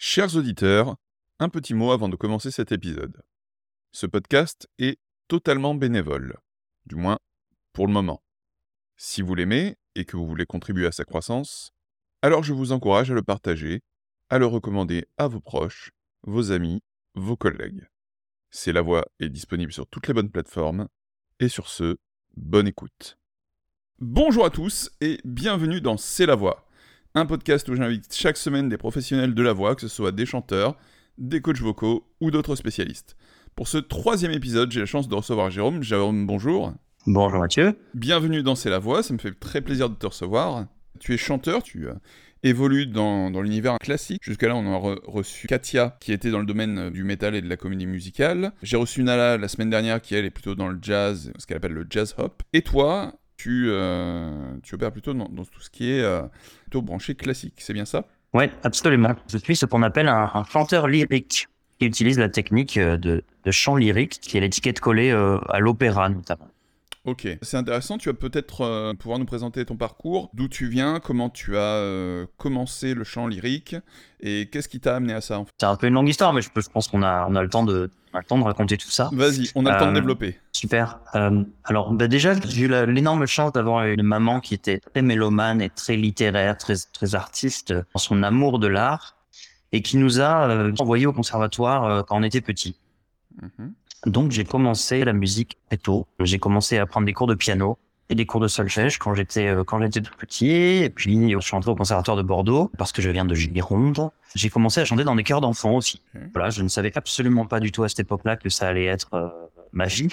Chers auditeurs, un petit mot avant de commencer cet épisode. Ce podcast est totalement bénévole, du moins pour le moment. Si vous l'aimez et que vous voulez contribuer à sa croissance, alors je vous encourage à le partager, à le recommander à vos proches, vos amis, vos collègues. C'est la voix est disponible sur toutes les bonnes plateformes, et sur ce, bonne écoute. Bonjour à tous et bienvenue dans C'est la voix, un podcast où j'invite chaque semaine des professionnels de la voix, que ce soit des chanteurs, des coachs vocaux ou d'autres spécialistes. Pour ce troisième épisode, j'ai la chance de recevoir Jérôme. Jérôme, bonjour. Bonjour Mathieu. Bienvenue dans C'est la voix, ça me fait très plaisir de te recevoir. Tu es chanteur, tu euh, évolues dans, dans l'univers classique. Jusqu'à là, on a re- reçu Katia, qui était dans le domaine euh, du métal et de la comédie musicale. J'ai reçu Nala la semaine dernière, qui elle est plutôt dans le jazz, ce qu'elle appelle le jazz hop. Et toi, tu, euh, tu opères plutôt dans, dans tout ce qui est euh, plutôt branché classique, c'est bien ça? Oui, absolument. Je suis ce qu'on appelle un, chanteur lyrique qui utilise la technique euh, de, chant lyrique, qui est l'étiquette collée à l'opéra notamment. Ok, c'est intéressant. Tu vas peut-être euh, pouvoir nous présenter ton parcours, d'où tu viens, comment tu as euh, commencé le chant lyrique et qu'est-ce qui t'a amené à ça. en fait? C'est un peu une longue histoire, mais je, peux- je pense qu'on a, on a, le temps de, on a le temps de raconter tout ça. Vas-y, on a le temps de Euh, développer. Super. Alors bah déjà, j'ai eu l'énorme chance d'avoir une maman qui était très mélomane et très littéraire, très, très artiste dans son amour de l'art, et qui nous a envoyés au conservatoire quand on était petit. Mhm. Donc j'ai commencé la musique très tôt. J'ai commencé à prendre des cours de piano et des cours de solfège quand j'étais euh, quand j'étais tout petit. Et puis je suis entré au conservatoire de Bordeaux parce que je viens de Gironde. J'ai commencé à chanter dans des chœurs d'enfants aussi. Ok. Voilà, je ne savais absolument pas du tout à cette époque-là que ça allait être euh, ma vie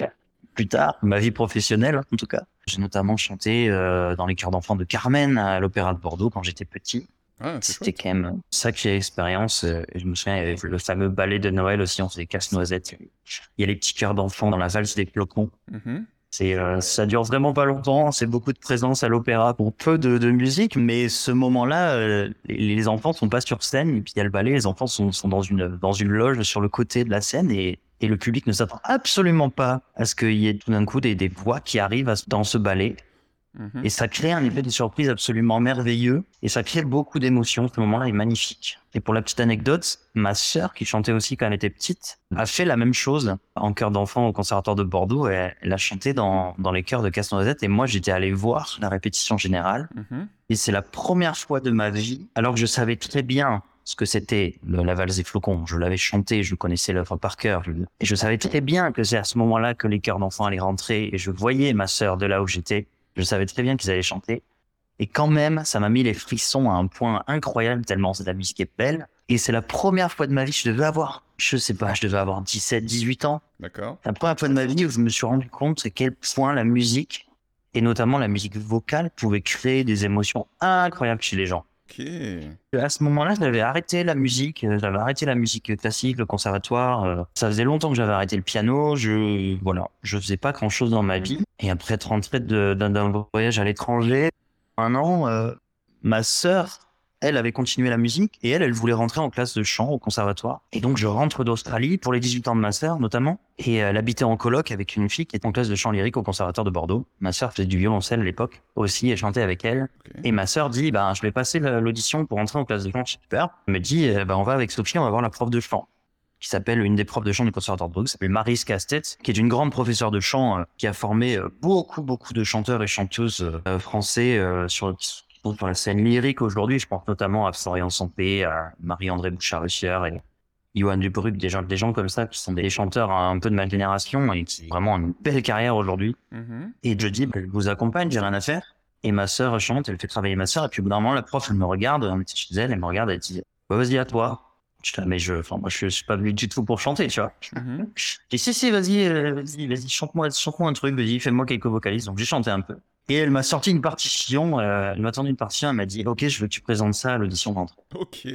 plus tard, ma vie professionnelle en tout cas. J'ai notamment chanté euh, dans les chœurs d'enfants de Carmen à l'Opéra de Bordeaux quand j'étais petit. Ah, C'était quand même sacrée expérience. euh, Je me souviens, il y avait le fameux ballet de Noël aussi, on faisait casse-noisette. Il y a les petits cœurs d'enfants dans la valse des flocons. C'est, euh, ça dure vraiment pas longtemps. C'est beaucoup de présence à l'opéra pour peu de, de musique, mais ce moment-là, euh, les, les enfants sont pas sur scène. Et puis il y a le ballet, les enfants sont, sont dans une dans une loge sur le côté de la scène et et le public ne s'attend absolument pas à ce qu'il y ait tout d'un coup des, des voix qui arrivent à- dans ce ballet. Mhm. Et ça crée un effet de surprise absolument merveilleux. Et ça crée beaucoup d'émotions. Ce moment-là est magnifique. Et pour la petite anecdote, ma sœur, qui chantait aussi quand elle était petite, a fait la même chose en chœur d'enfant au conservatoire de Bordeaux. Et elle a chanté dans, dans les chœurs de Casse-Noisette. Et moi, j'étais allé voir la répétition générale. Mhm. Et c'est la première fois de ma vie, alors que je savais très bien ce que c'était le- la valse des flocons. Je l'avais chanté, je connaissais l'œuvre par cœur. Et je savais très bien que c'est à ce moment-là que les chœurs d'enfants allaient rentrer. Et je voyais ma sœur de là où j'étais. Je savais très bien qu'ils allaient chanter. Et quand même, ça m'a mis les frissons à un point incroyable tellement la musique est belle. Et c'est la première fois de ma vie, je devais avoir, je sais pas, je devais avoir 17, 18 ans. D'accord. La première fois de ma vie où je me suis rendu compte à quel point la musique, et notamment la musique vocale, pouvait créer des émotions incroyables chez les gens. À ce moment-là, j'avais arrêté la musique, euh, j'avais arrêté la musique classique, le conservatoire. euh, Ça faisait longtemps que j'avais arrêté le piano. Je, voilà, je faisais pas grand-chose dans ma vie. Et après être rentré d'un voyage à l'étranger, un an, euh, ma sœur, elle avait continué la musique et elle, elle voulait rentrer en classe de chant au conservatoire. Et donc, je rentre d'Australie pour les 18 ans de ma sœur, notamment. Et euh, elle habitait en coloc avec une fille qui était en classe de chant lyrique au conservatoire de Bordeaux. Ma sœur faisait du violoncelle à l'époque aussi et chantait avec elle. Et ma sœur dit, bah, je vais passer la- l'audition pour entrer en classe de chant. Super. Elle me dit, euh, bah, on va avec Sophie, on va voir la prof de chant qui s'appelle une des profs de chant du conservatoire de Bordeaux, qui s'appelle Marise Castet, qui est une grande professeure de chant euh, qui a formé euh, beaucoup, beaucoup de chanteurs et chanteuses euh, français sur, qui sont sur la scène lyrique aujourd'hui. Je pense notamment à Florian Sampé, à Marie-André Bouchard-Russière et Johan Dubruck, des gens, des gens comme ça qui sont des chanteurs un peu de ma génération et qui ont vraiment une belle carrière aujourd'hui. Mhm. Et je dis, bah, je vous accompagne, j'ai rien à faire. Et ma sœur chante, elle fait travailler ma sœur. Et puis, au bout d'un moment, la prof, elle me regarde, on était chez elle, elle me regarde, elle dit, bah, vas-y, à toi. Je dis, ah, mais je, enfin, moi, je, je suis pas venu du tout pour chanter, tu vois. Mhm. Je dis, si, si, vas-y, euh, vas-y, vas-y, chante-moi, chante-moi un truc, vas-y, fais-moi quelques vocalises. Donc, j'ai chanté un peu. Et elle m'a sorti une partition, euh, elle m'a tendu une partition, elle m'a dit, ok, je veux que tu présentes ça à l'audition d'entrée. Ok.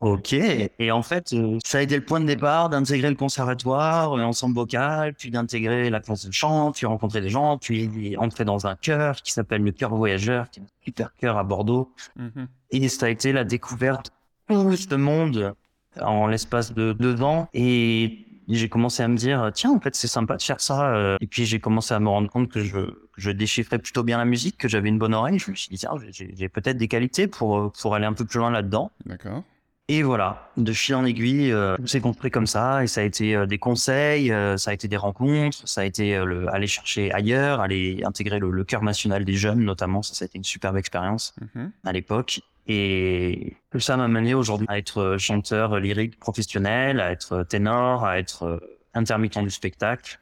Ok. Et en fait, euh, ça a été le point de départ d'intégrer le conservatoire, euh, ensemble vocal, puis d'intégrer la classe de chant, puis rencontrer des gens, puis entrer dans un chœur qui s'appelle le Chœur Voyageur, qui est un super chœur à Bordeaux. Mhm. Et ça a été la découverte de tout ce monde en l'espace de deux ans. Et j'ai commencé à me dire, tiens, en fait, c'est sympa de faire ça. euh. Et puis j'ai commencé à me rendre compte que je, je déchiffrais plutôt bien la musique, que j'avais une bonne oreille. Je me suis dit, tiens, j'ai peut-être des qualités pour, euh, pour aller un peu plus loin là-dedans. D'accord. Et voilà, de fil en aiguille, euh, tout s'est construit comme ça. Et ça a été euh, des conseils, euh, ça a été des rencontres, ça a été le, aller chercher ailleurs, aller intégrer le, le cœur national des jeunes, notamment. Ça, ça a été une superbe expérience Mhm. à l'époque. Et tout ça m'a mené aujourd'hui à être chanteur lyrique professionnel, à être ténor, à être intermittent du spectacle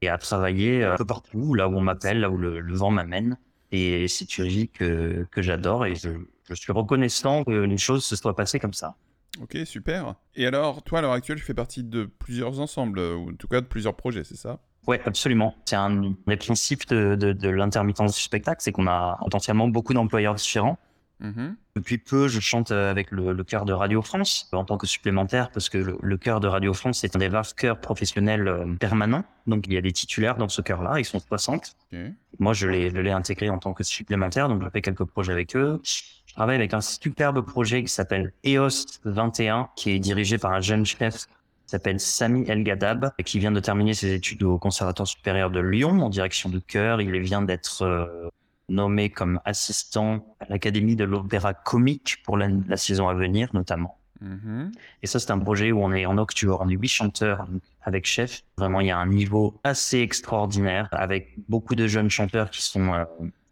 Et à travailler euh, un peu partout, là où on m'appelle, là où le, le vent m'amène. Et c'est une vie que, que j'adore et je, je suis reconnaissant que les choses se soient passées comme ça. Ok, super. Et alors, toi, à l'heure actuelle, tu fais partie de plusieurs ensembles, ou en tout cas de plusieurs projets, c'est ça? Ouais, absolument. C'est un des principes de, de, de l'intermittence du spectacle, c'est qu'on a potentiellement beaucoup d'employeurs différents. Mhm. Depuis peu, je chante euh, avec le, le chœur de Radio France en tant que supplémentaire parce que le, le chœur de Radio France c'est un des rares chœurs professionnels euh, permanents. Donc il y a des titulaires dans ce chœur-là, ils sont 60. Ok. Moi, je l'ai, intégré en tant que supplémentaire, donc je fais quelques projets avec eux. Je travaille avec un superbe projet qui s'appelle EOS 21, qui est dirigé par un jeune chef qui s'appelle Sami El Gadab, et qui vient de terminer ses études au Conservatoire supérieur de Lyon en direction de chœur. Il vient d'être euh, nommé comme assistant à l'Académie de l'Opéra Comique pour la, la saison à venir, notamment. Mhm. Et ça, c'est un projet où on est en octubre, on est huit chanteurs avec chef. Vraiment, il y a un niveau assez extraordinaire avec beaucoup de jeunes chanteurs qui sont euh,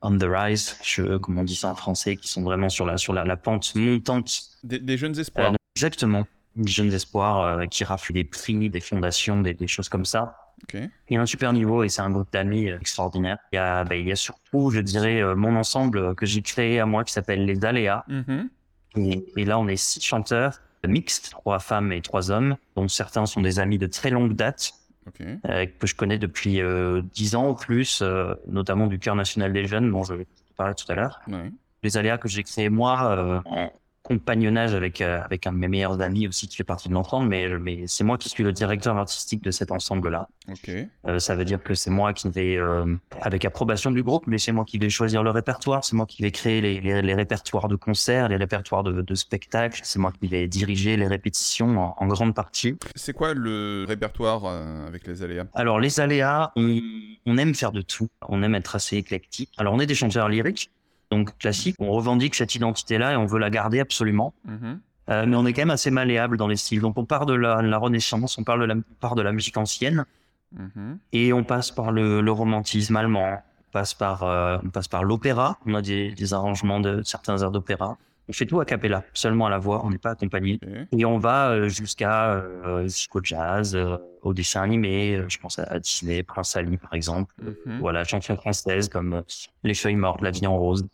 on the rise, je, comme on dit ça en français, qui sont vraiment sur la sur la, la pente montante. Des, des jeunes espoirs. Euh, exactement, des jeunes espoirs euh, qui raflent des prix, des fondations, des, des choses comme ça. Il y a un super niveau et c'est un groupe d'amis euh, extraordinaire. Il y a, ben, il y a surtout, je dirais, euh, mon ensemble euh, que j'ai créé à moi qui s'appelle les Aléas. Mhm. Et, et là, on est six chanteurs mixtes, trois femmes et trois hommes, dont certains sont des amis de très longue date, euh, que je connais depuis euh, dix ans ou plus, euh, notamment du Chœur national des jeunes, dont je parlais tout à l'heure. Ouais. Les aléas que j'ai créés moi, en compagnonnage avec euh, avec un de mes meilleurs amis aussi qui fait partie de l'ensemble, mais mais c'est moi qui suis le directeur artistique de cet ensemble-là. Ok. Euh, ça veut dire que c'est moi qui vais, euh, avec approbation du groupe, mais c'est moi qui vais choisir le répertoire, c'est moi qui vais créer les, les, les répertoires de concerts, les répertoires de, de spectacles, c'est moi qui vais diriger les répétitions en, en grande partie. C'est quoi le répertoire avec les aléas? Alors les aléas, on, on aime faire de tout, on aime être assez éclectique. Alors on est des chanteurs lyriques, donc classiques, on revendique cette identité-là et on veut la garder absolument. Mhm. Euh, mais on est quand même assez malléable dans les styles. Donc on part de la, la Renaissance, on parle de la, part de la musique ancienne, Mhm. Et on passe par le, le romantisme allemand, on passe par, euh, on passe par l'opéra. On a des, des arrangements de certains airs d'opéra. On fait tout a cappella, seulement à la voix, on n'est pas accompagné. Et on va euh, jusqu'à euh, jusqu'au jazz, au dessin animé. Je pense à, Disney, Prince Ali par exemple. Mhm. Voilà, chansons françaises comme Les feuilles mortes, La vie en rose.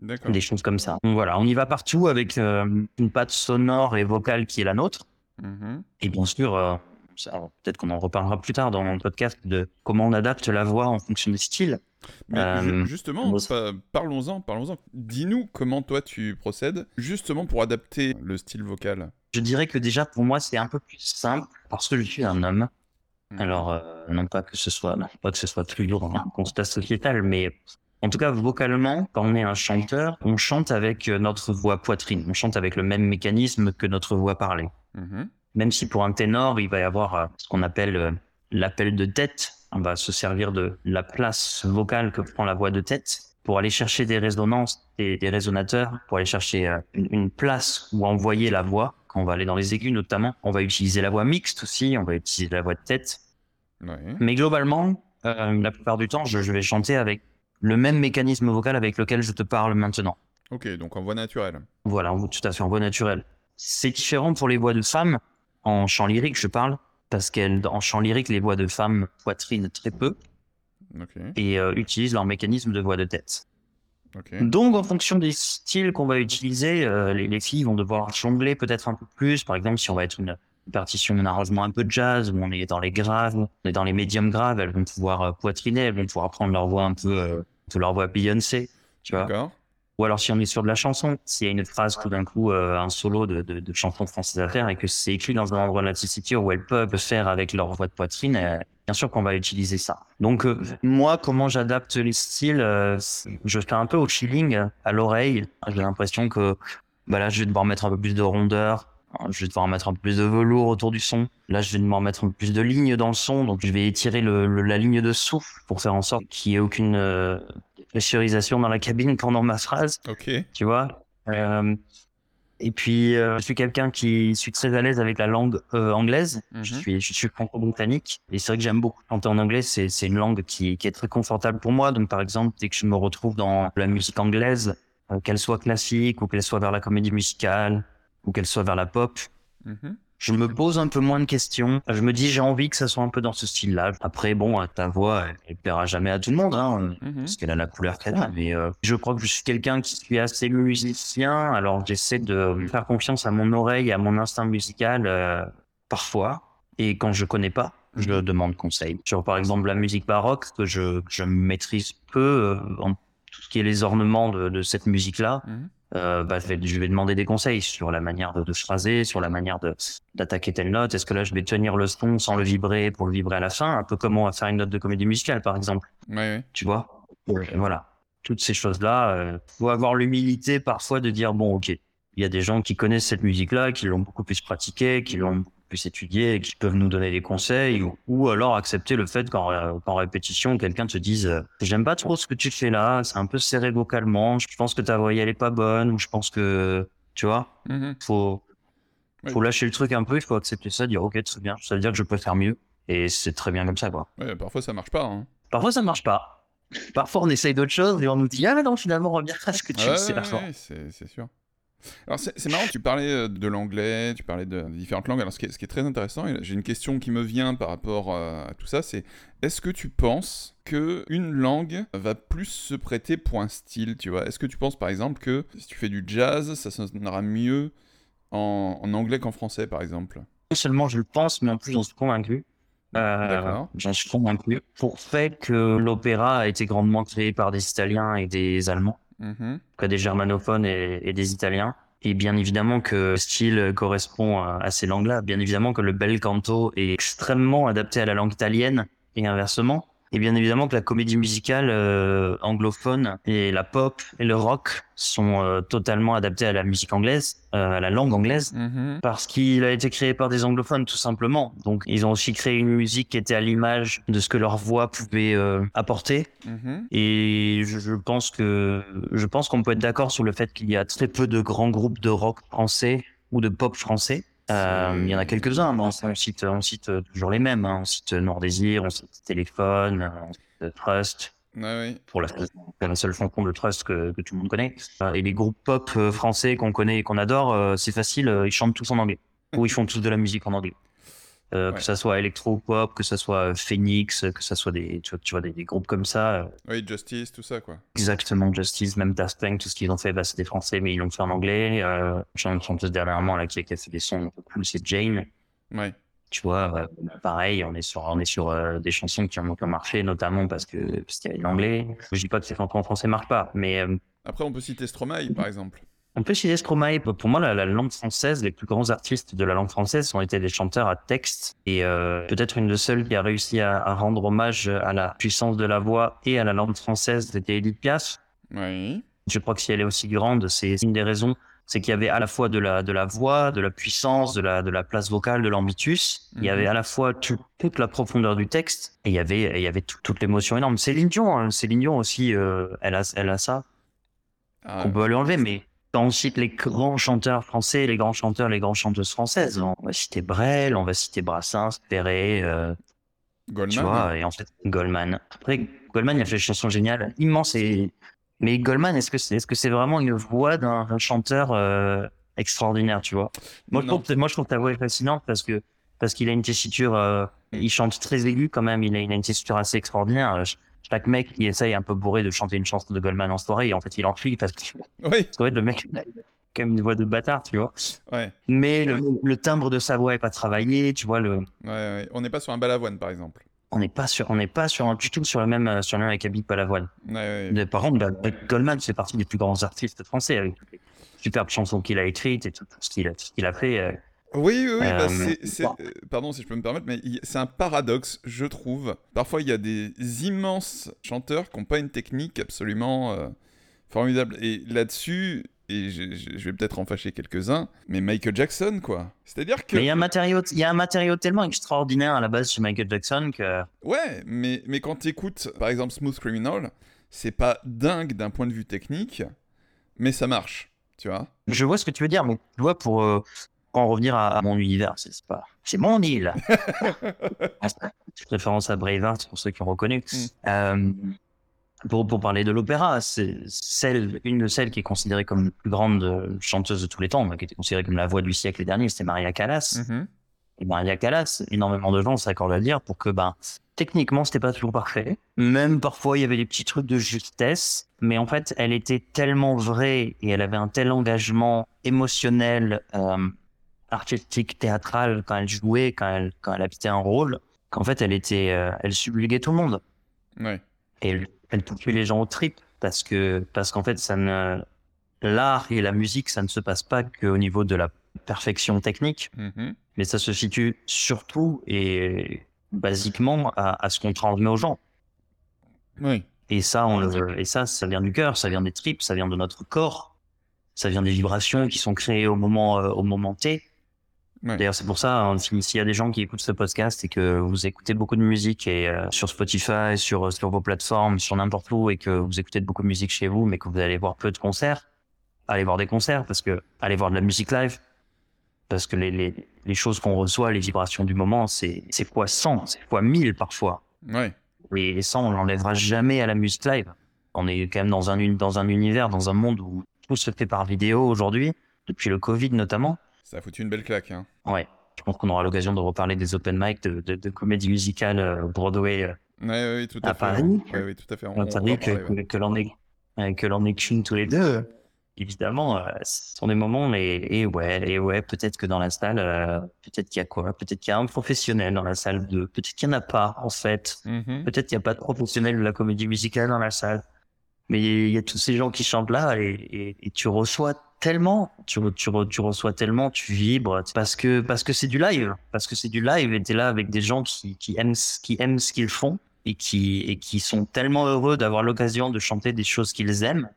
Des choses comme ça. Donc voilà, on y va partout avec euh, une patte sonore et vocale qui est la nôtre. Mhm. Et bien sûr, euh, peut-être qu'on en reparlera plus tard dans mon podcast de comment on adapte la voix en fonction des styles. Mais Euh, ju- justement, parlons-en, parlons-en. Dis-nous comment toi tu procèdes, justement pour adapter le style vocal. Je dirais que déjà pour moi c'est un peu plus simple parce que je suis un homme. Mhm. Alors euh, non pas que ce soit non pas que ce soit toujours un constat sociétal, mais en tout cas vocalement, quand on est un chanteur, on chante avec euh, notre voix poitrine. On chante avec le même mécanisme que notre voix parlée. Mhm. Même si pour un ténor, il va y avoir euh, ce qu'on appelle euh, l'appel de tête. On va se servir de la place vocale que prend la voix de tête pour aller chercher des résonances, des, des résonateurs, pour aller chercher une, une place où envoyer la voix. Quand on va aller dans les aigus notamment, on va utiliser la voix mixte aussi, on va utiliser la voix de tête. Mais globalement, euh, la plupart du temps, je, je vais chanter avec le même mécanisme vocal avec lequel je te parle maintenant. Ok, donc en voix naturelle. Voilà, tout à fait en voix naturelle. C'est différent pour les voix de femmes, en chant lyrique je parle, parce qu'en chant lyrique, les voix de femmes poitrine très peu et euh, utilisent leur mécanisme de voix de tête. Donc en fonction des styles qu'on va utiliser, euh, les, les filles vont devoir jongler peut-être un peu plus. Par exemple, si on va être une partition, un arrangement un peu de jazz, où on est dans les graves, on est dans les médiums graves, elles vont pouvoir euh, poitriner, elles vont pouvoir prendre leur voix un peu, euh, leur voix Beyoncé, tu vois. Ou alors si on est sur de la chanson, s'il y a une phrase tout d'un coup, euh, un solo de, de, de chanson française à faire et que c'est écrit dans un endroit de la tessiture où elles peuvent faire avec leur voix de poitrine, euh, bien sûr qu'on va utiliser ça. Donc euh, moi, comment j'adapte les styles Je fais un peu au chilling, euh, à l'oreille. J'ai l'impression que bah là, je vais devoir mettre un peu plus de rondeur. Je vais devoir mettre un peu plus de velours autour du son. Là, je vais devoir mettre un peu plus de lignes dans le son. Donc, je vais étirer le, le- la ligne de souffle pour faire en sorte qu'il n'y ait aucune euh, pressurisation dans la cabine pendant ma phrase Ok. tu vois. Euh, Et puis, euh, je suis quelqu'un qui suis très à l'aise avec la langue euh, anglaise. Je Mhm. suis, je suis franco-britannique. Et c'est vrai que j'aime beaucoup chanter en anglais. C'est, c'est une langue qui, qui est très confortable pour moi. Donc, par exemple, dès que je me retrouve dans la musique anglaise, euh, qu'elle soit classique ou qu'elle soit vers la comédie musicale ou qu'elle soit vers la pop, Mhm. je me pose un peu moins de questions. Je me dis, j'ai envie que ça soit un peu dans ce style-là. Après, bon, ta voix, elle, elle plaira jamais à tout le monde, hein, Mhm. parce qu'elle a la couleur qu'elle a. Mais euh, je crois que je suis quelqu'un qui suis assez musicien. Alors, j'essaie de faire confiance à mon oreille, à mon instinct musical, euh, parfois. Et quand je connais pas, je demande conseil. Sur, par exemple, la musique baroque, que je, je maîtrise peu euh, en tout ce qui est les ornements de, de cette musique-là. Mhm. Euh, bah, je, vais, je vais demander des conseils sur la manière de, de phraser, sur la manière de d'attaquer telle note. Est-ce que là, je vais tenir le son sans le vibrer pour le vibrer à la fin? Un peu comme on va faire une note de comédie musicale, par exemple. Ouais, ouais. Tu vois? Et Voilà. Toutes ces choses-là, euh, faut avoir l'humilité parfois de dire bon, ok, il y a des gens qui connaissent cette musique-là, qui l'ont beaucoup plus pratiquée, qui l'ont plus étudiée, et qui peuvent nous donner des conseils, ou, ou alors accepter le fait qu'en qu'en répétition, quelqu'un te dise euh, j'aime pas trop ce que tu fais là, c'est un peu serré vocalement, je pense que ta voyelle est pas bonne, ou je pense que tu vois, Mhm. faut Oui. faut lâcher le truc un peu, il faut accepter ça, dire ok très bien, ça veut dire que je peux faire mieux, et c'est très bien comme ça quoi. Ouais, parfois ça marche pas. Hein. Parfois, ça marche pas. Parfois, on essaye d'autres choses et on nous dit Ah non, finalement, reviens à ce que tu Ouais, sais ouais, c'est sûr. Alors c'est marrant, tu parlais euh, de l'anglais, tu parlais de, de différentes langues. Alors ce qui est, ce qui est très intéressant, j'ai une question qui me vient par rapport euh, à tout ça, c'est est-ce que tu penses que une langue va plus se prêter pour un style, tu vois? Est-ce que tu penses par exemple que si tu fais du jazz, ça sonnera mieux en, en anglais qu'en français par exemple? Non seulement je le pense, mais en plus, j'en suis convaincu. Euh, D'accord. J'en suis convaincu. Pour fait que l'opéra a été grandement créé par des Italiens et des Allemands, Cas des germanophones et, et des Italiens. Et bien évidemment que le style correspond à ces langues-là. Bien évidemment que le bel canto est extrêmement adapté à la langue italienne et inversement. Et bien évidemment que la comédie musicale euh, anglophone et la pop et le rock sont euh, totalement adaptés à la musique anglaise, euh, à la langue anglaise, Mhm. parce qu'il a été créé par des anglophones tout simplement. Donc ils ont aussi créé une musique qui était à l'image de ce que leur voix pouvait euh, apporter. Mhm. Et je, je pense que je pense qu'on peut être d'accord sur le fait qu'il y a très peu de grands groupes de rock français ou de pop français. Euh, il y en a quelques-uns, mais on, on cite, on cite toujours les mêmes. hein. On cite Noir Désir, on cite Téléphone, euh, on cite Trust, ouais. pour la, seule chanson de Trust que, que tout le monde connaît. Euh, Et les groupes pop euh, français qu'on connaît et qu'on adore, euh, c'est facile, euh, ils chantent tous en anglais. Ou ils font tous de la musique en anglais. Euh, Ouais. Que ça soit électro-pop, que ça soit Phoenix, que ça soit des, tu vois, tu vois, des, des groupes comme ça. euh, Oui, Justice, tout ça quoi. Exactement, Justice, même Daft Punk, tout ce qu'ils ont fait, bah, c'est des Français, mais ils l'ont fait en anglais. Euh, J'ai une chanteuse dernièrement là qui a qui a fait des sons un peu cool, c'est Jane. Ouais. Tu vois, euh, pareil, on est sur, on est sur euh, des chansons qui ont, qui ont marché, notamment parce que parce qu'il y avait l'anglais. Je dis pas que ces chansons en français marchent pas, mais euh, Après, on peut citer Stromae par exemple. On peut citer Stromae. Pour moi, la, la langue française, les plus grands artistes de la langue française ont été des chanteurs à texte. Et euh, peut-être une de celles qui a réussi à, à rendre hommage à la puissance de la voix et à la langue française, c'était Edith Piaf. Oui. Je crois que si elle est aussi grande, c'est une des raisons, c'est qu'il y avait à la fois de la, de la voix, de la puissance, de la, de la place vocale, de l'ambitus. Il y Mhm. avait à la fois tout- toute la profondeur du texte et il y avait, il y avait tout- toute l'émotion énorme. Céline Dion, hein, Céline Dion aussi, euh, elle a, elle a ça. Ah, On peut lui enlever, mais quand on cite les grands chanteurs français, les grands chanteurs, les grandes chanteuses françaises, on va citer Brel, on va citer Brassens, Perret, euh, Goldman. tu vois, et en fait, Goldman. Après, Goldman, il a fait des chansons géniales, immenses. Et... Mais Goldman, est-ce que c'est est -ce c'est vraiment une voix d'un chanteur euh, extraordinaire, tu vois? Moi je, trouve, moi, je trouve ta voix est fascinante parce que parce qu'il a une tessiture, euh, il chante très aigu quand même, il a, il a une tessiture assez extraordinaire. Chaque mec qui essaye un peu bourré de chanter une chanson de Goldman en soirée, en fait, il en fuit parce que Oui, parce qu'en fait, le mec il a quand même une voix de bâtard, tu vois. ouais. Mais le, le timbre de sa voix est pas travaillé, tu vois, le, ouais, ouais. On n'est pas sur un balavoine par exemple. on n'est pas sur, on n'est pas sur, du tout sur le même, euh, sur le même acabit Balavoine. Ouais, Par contre, bah, Goldman fait partie des plus grands artistes français avec les superbes chansons qu'il a écrites et tout, tout ce qu'il a, tout ce qu'il a fait. Oui, oui, oui, bah, Euh, c'est- c'est- bon. euh, pardon si je peux me permettre, mais c'est un paradoxe, je trouve. Parfois, il y a des immenses chanteurs qui n'ont pas une technique absolument euh, formidable. Et là-dessus, et je, je- je vais peut-être en fâcher quelques-uns, mais Michael Jackson, quoi. C'est-à-dire que... Mais il y a un matériau, il y a un matériau tellement extraordinaire à la base chez Michael Jackson que Ouais, mais, mais quand tu écoutes, par exemple, Smooth Criminal, c'est pas dingue d'un point de vue technique, mais ça marche. tu vois. Je vois ce que tu veux dire, mais tu vois, pour, euh, pour en revenir à, à mon univers, c'est pas, c'est mon île. Fais référence à Braveheart pour ceux qui ont reconnu. Euh, pour, pour parler de l'opéra, c'est celle, une de celles qui est considérée comme la plus grande euh, chanteuse de tous les temps, qui était considérée comme la voix du siècle dernier, c'était Maria Callas. Mhm. Et Maria Callas, énormément de gens s'accordent à dire pour que, ben, techniquement, c'était pas toujours parfait. Même parfois, il y avait des petits trucs de justesse. Mais en fait, elle était tellement vraie et elle avait un tel engagement émotionnel, euh, artistique, théâtral quand elle jouait, quand elle, quand elle habitait un rôle, qu'en fait, elle était, euh, elle subjuguait tout le monde. Ouais. Et elle, elle touchait les gens aux tripes parce que, parce qu'en fait, ça ne, l'art et la musique, ça ne se passe pas qu'au niveau de la perfection technique Mhm. mais ça se situe surtout et basiquement à, à ce qu'on transmet aux gens. Oui. Et ça, on le- et ça, ça vient du cœur, ça vient des tripes, ça vient de notre corps, ça vient des vibrations qui sont créées au moment, euh, au moment T. Ouais. D'ailleurs, c'est pour ça, hein, si- s'il y a des gens qui écoutent ce podcast et que vous écoutez beaucoup de musique et euh, sur Spotify, sur sur vos plateformes, sur n'importe où, et que vous écoutez beaucoup de musique chez vous, mais que vous allez voir peu de concerts, allez voir des concerts parce que allez voir de la musique live parce que les, les, les choses qu'on reçoit, les vibrations du moment, c'est c'est fois 100, c'est fois 1000 parfois. Ouais. Et, ça, on l'enlèvera jamais à la musique live. On est quand même dans un, dans un univers, dans un monde où tout se fait par vidéo aujourd'hui, depuis le Covid notamment. Ça a foutu une belle claque. Hein. Ouais. Je pense qu'on aura l'occasion de reparler des open mic, de, de, de comédie musicale euh, Broadway euh, Ouais, ouais, oui, tout à, à fait. Paris. Ouais, oui, tout à fait. On, à on que, parler, ouais. que, que l'on est, euh, que l'on est qu'une tous les deux. Évidemment, euh, ce sont des moments et, et ouais, et ouais, peut-être que dans la salle, euh, peut-être qu'il y a quoi, peut-être qu'il y a un professionnel dans la salle de, peut-être qu'il n'y en a pas en fait, Mhm. peut-être qu'il n'y a pas de professionnel de la comédie musicale dans la salle, mais il y a tous ces gens qui chantent là et, et, et tu reçois tellement, tu, tu, re- tu reçois tellement, tu vibres parce que parce que c'est du live, parce que c'est du live et t'es là avec des gens qui, qui aiment ce- qui aiment ce qu'ils font et qui et qui sont tellement heureux d'avoir l'occasion de chanter des choses qu'ils aiment.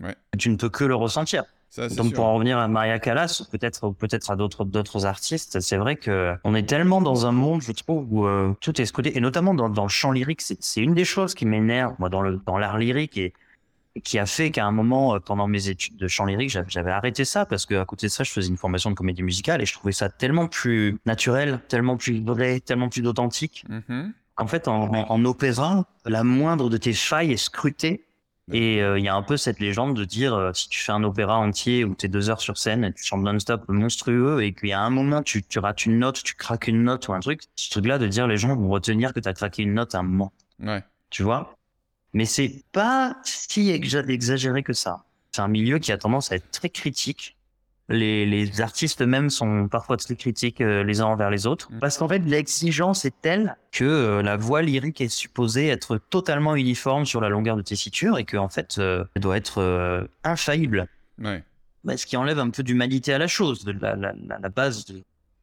Ouais. que tu ne peux que le ressentir. Ça, Donc sûr. pour en revenir à Maria Callas, ou peut-être peut-être à d'autres d'autres artistes, c'est vrai que on est tellement dans un monde, je trouve, où euh, tout est scruté, et notamment dans, dans le chant lyrique, c'est une des choses qui m'énerve moi dans le dans l'art lyrique et qui a fait qu'à un moment euh, pendant mes études de chant lyrique, j'avais arrêté ça parce que à côté de ça, je faisais une formation de comédie musicale et je trouvais ça tellement plus naturel, tellement plus vrai, tellement plus authentique. En fait, en, en, en opéra, la moindre de tes failles est scrutée. Et euh, il y a un peu cette légende de dire, euh, si tu fais un opéra entier où t'es deux heures sur scène et tu chantes non-stop monstrueux et qu'il y a un moment, tu, tu rates une note, tu craques une note ou un truc, ce truc-là de dire les gens vont retenir que t'as craqué une note à un moment, Ouais. tu vois? Mais c'est pas si exa- exagéré que ça. C'est un milieu qui a tendance à être très critique. Les, les artistes eux-mêmes sont parfois très critiques euh, les uns envers les autres. Mm. Parce qu'en fait, l'exigence est telle que euh, la voix lyrique est supposée être totalement uniforme sur la longueur de tessitures et que en fait, euh, elle doit être euh, infaillible. Ouais. Bah, ce qui enlève un peu d'humanité à la chose. De la, la, la, la base de,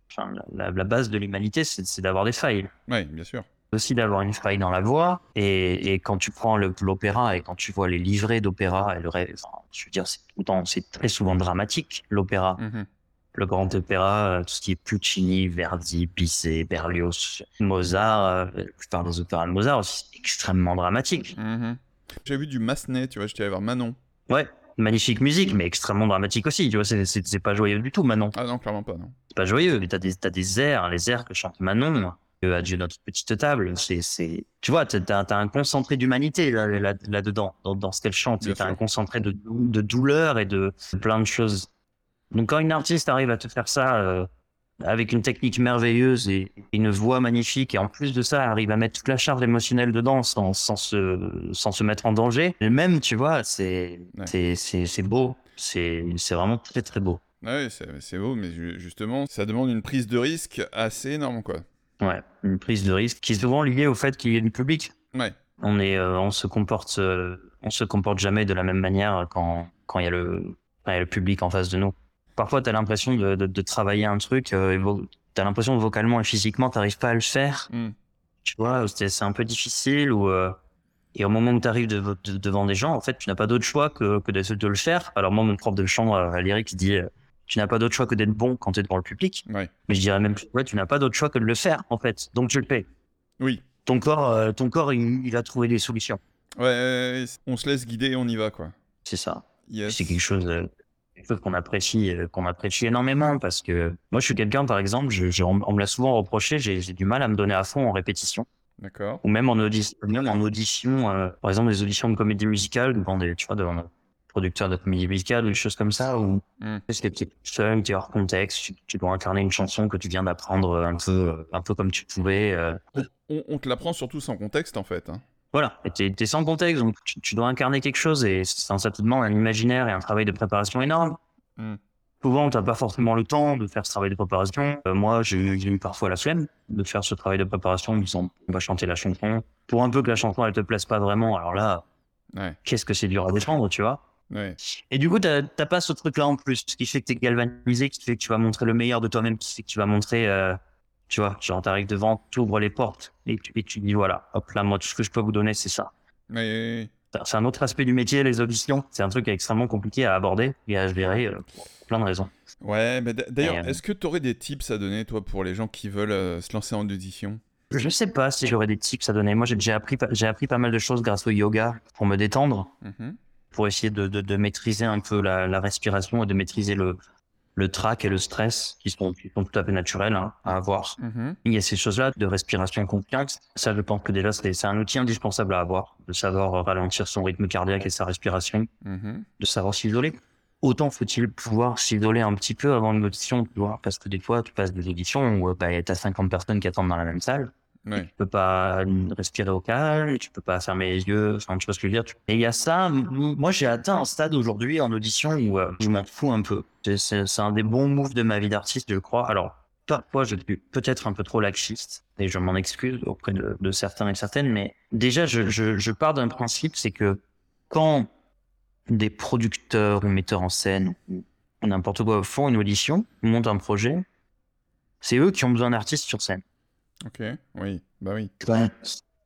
enfin, la, base de l'humanité, c'est d'avoir des failles Ouais, bien sûr. Aussi d'avoir une faille dans la voix. Et, et quand tu prends l'opéra et quand tu vois les livrets d'opéra et le rêve, enfin, je veux dire, c'est tout le temps, c'est très souvent dramatique, l'opéra. Mhm. Le grand opéra, euh, tout ce qui est Puccini, Verdi, Bizet, Berlioz, Mozart, euh, la plupart des opéras de Mozart aussi, c'est extrêmement dramatique. Mhm. J'ai vu du Massenet, tu vois, j'étais allé voir Manon. Ouais, magnifique musique, mais extrêmement dramatique aussi. Tu vois, c'est- c'est c'est pas joyeux du tout, Manon. Ah non, clairement pas, non. c'est pas joyeux, mais t'as des, t'as des airs, les airs que chante Manon, euh, Adieu notre petite table, c'est, tu vois, t'as, t'as t'as un concentré d'humanité là, là, là-dedans, dans, dans ce qu'elle chante, t'as sûr. un concentré de, de douleur et de, plein de choses. Donc quand une artiste arrive à te faire ça euh, avec une technique merveilleuse et une voix magnifique, et en plus de ça arrive à mettre toute la charge émotionnelle dedans sans, sans, se, sans se mettre en danger, même, tu vois, c'est, Ouais. c'est, beau, c'est, c'est vraiment très très beau. Ouais, c'est c'est beau, mais ju- justement, ça demande une prise de risque assez énorme, quoi. Ouais, une prise de risque qui est souvent liée au fait qu'il y ait du public. Ouais. On est, euh, on se comporte, euh, on se comporte jamais de la même manière quand quand il y a le, quand il y a le public en face de nous. Parfois, t'as l'impression de, de, de travailler un truc, euh, t'as l'impression vocalement et physiquement, t'arrives pas à le faire. Mm. Tu vois, c'est c'est un peu difficile ou. euh, et au moment où tu arrives devant des gens, en fait, tu n'as pas d'autre choix que, que de, de le faire. Alors moi, mon prof de chant euh, lyrique dit, euh, tu n'as pas d'autre choix que d'être bon quand tu es devant le public. Ouais. Mais je dirais même, ouais, tu n'as pas d'autre choix que de le faire, en fait. Donc tu le fais. Oui. Ton corps, euh, ton corps, il, il a trouvé des solutions. Ouais, on se laisse guider et on y va, quoi. C'est ça. Yes. C'est quelque chose. euh, chose qu'on apprécie, euh, qu'on apprécie énormément parce que moi, je suis quelqu'un, par exemple, je, je- on me l'a souvent reproché, j'ai du mal à me donner à fond en répétition D'accord. ou même en audition, même en audition, euh, par exemple, des auditions de comédie musicale devant des, tu vois, devant producteur de comédie musicale ou des choses comme ça où Mm. est-ce que tu es seul, tu es hors contexte, tu, tu dois incarner une chanson que tu viens d'apprendre un peu, euh, un peu comme tu pouvais. euh, On, on te l'apprend surtout sans contexte, en fait. hein. Voilà, et t'es, t'es sans contexte, donc tu, tu dois incarner quelque chose et ça, ça te demande un imaginaire et un travail de préparation énorme. Mm. Souvent, t'as pas forcément le temps de faire ce travail de préparation. Euh, moi, j'ai eu, j'ai eu parfois la flemme de faire ce travail de préparation en me disant, on va chanter la chanson. Pour un peu que la chanson, elle te plaise pas vraiment, alors là, Ouais, qu'est-ce que c'est dur à défendre, tu vois? Ouais. Et du coup, t'as, t'as pas ce truc-là en plus, ce qui fait que t'es galvanisé, qui fait que tu vas montrer le meilleur de toi-même, qui fait que tu vas montrer, euh, tu vois, genre t'arrives devant, t'ouvres les portes et tu, et tu dis voilà, hop là, moi tout ce que je peux vous donner, c'est ça. Ouais, ouais, ouais. C'est un autre aspect du métier, les auditions. C'est un truc extrêmement compliqué à aborder et à gérer euh, pour plein de raisons. Ouais, d- d'ailleurs, euh, est-ce que tu aurais des tips à donner, toi, pour les gens qui veulent se lancer en audition? Je sais pas si j'aurais des tips à donner. Moi, j'ai appris, pas- j'ai appris pas mal de choses grâce au yoga pour me détendre, Mhm. Pour essayer de, de, de maîtriser un peu la, la respiration et de maîtriser le, le trac et le stress qui sont, qui sont tout à fait naturels hein, à avoir. Mhm. Il y a ces choses-là de respiration confiante. Ça, je pense que déjà, c'est c'est un outil indispensable à avoir, de savoir ralentir son rythme cardiaque et sa respiration. Mhm. de savoir s'isoler. Autant faut-il pouvoir s'isoler un petit peu avant une audition, tu vois, parce que des fois, tu passes des auditions où euh, bah, t'as 50 personnes qui attendent dans la même salle. Ouais. Tu peux pas respirer au calme, tu peux pas fermer les yeux, enfin, tu vois ce que je veux dire. Et il y a ça, moi j'ai atteint un stade aujourd'hui en audition où euh, je m'en fous un peu. C'est- un des bons moves de ma vie d'artiste, je crois. Alors, parfois je suis peut-être un peu trop laxiste, et je m'en excuse auprès de, de certains et certaines, mais déjà je, je, je pars d'un principe, c'est que quand des producteurs ou metteurs en scène ou n'importe quoi font une audition, montent un projet, c'est eux qui ont besoin d'artistes sur scène. Ok, oui, bah oui.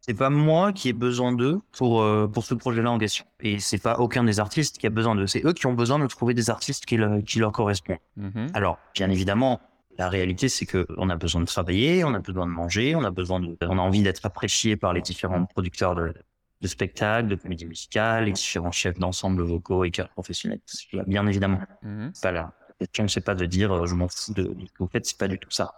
C'est pas moi qui ai besoin d'eux pour, euh, pour ce projet-là en question. Et c'est pas aucun des artistes qui a besoin d'eux. C'est eux qui ont besoin de trouver des artistes qui, le- qui leur correspondent. Mhm. Alors, bien évidemment, la réalité, c'est que on a besoin de travailler, on a besoin de manger, on a besoin de, on a envie d'être apprécié par les différents producteurs de, de spectacles, de comédie musicale, les différents chefs d'ensemble vocaux et chœurs professionnels. Bien évidemment. C'est pas la question, c'est pas de dire euh, je m'en fous de, de ce que vous faites, c'est pas du tout ça.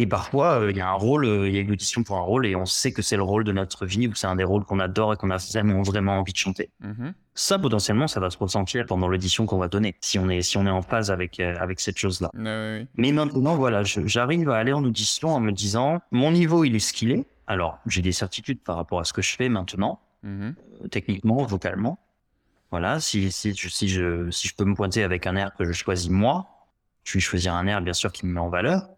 Et parfois, euh, il y a un rôle, euh, il y a une audition pour un rôle et on sait que c'est le rôle de notre vie ou c'est un des rôles qu'on adore et qu'on a vraiment, vraiment envie de chanter. Mhm. Ça, potentiellement, ça va se ressentir pendant l'audition qu'on va donner, si on est, si on est en phase avec, euh, avec cette chose-là. Mais maintenant, voilà, je- j'arrive à aller en audition en me disant, mon niveau, il est ce qu'il est. Alors, j'ai des certitudes par rapport à ce que je fais maintenant euh, techniquement, vocalement. Voilà, si, si, je, si, je, si je peux me pointer avec un air que je choisis moi, je vais choisir un air bien sûr qui me met en valeur.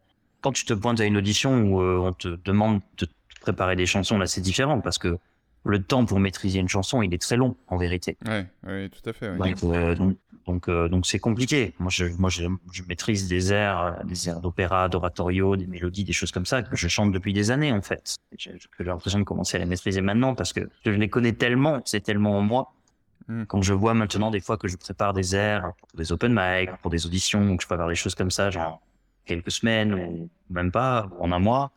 Quand tu te pointes à une audition où euh, on te demande de préparer des chansons, là c'est différent parce que le temps pour maîtriser une chanson, il est très long en vérité. Ouais, ouais, tout à fait. ouais. Donc, euh, donc, donc, euh, donc c'est compliqué. Moi, je, moi, je, je maîtrise des airs, euh, des airs d'opéra, d'oratorio, des mélodies, des choses comme ça que je chante depuis des années en fait. J'ai l'impression de commencer à les maîtriser maintenant parce que je les connais tellement, c'est tellement en moi. Mm. Quand je vois maintenant des fois que je prépare des airs pour des open mic, pour des auditions, que je avoir des choses comme ça, genre quelques semaines ou même pas, en un mois,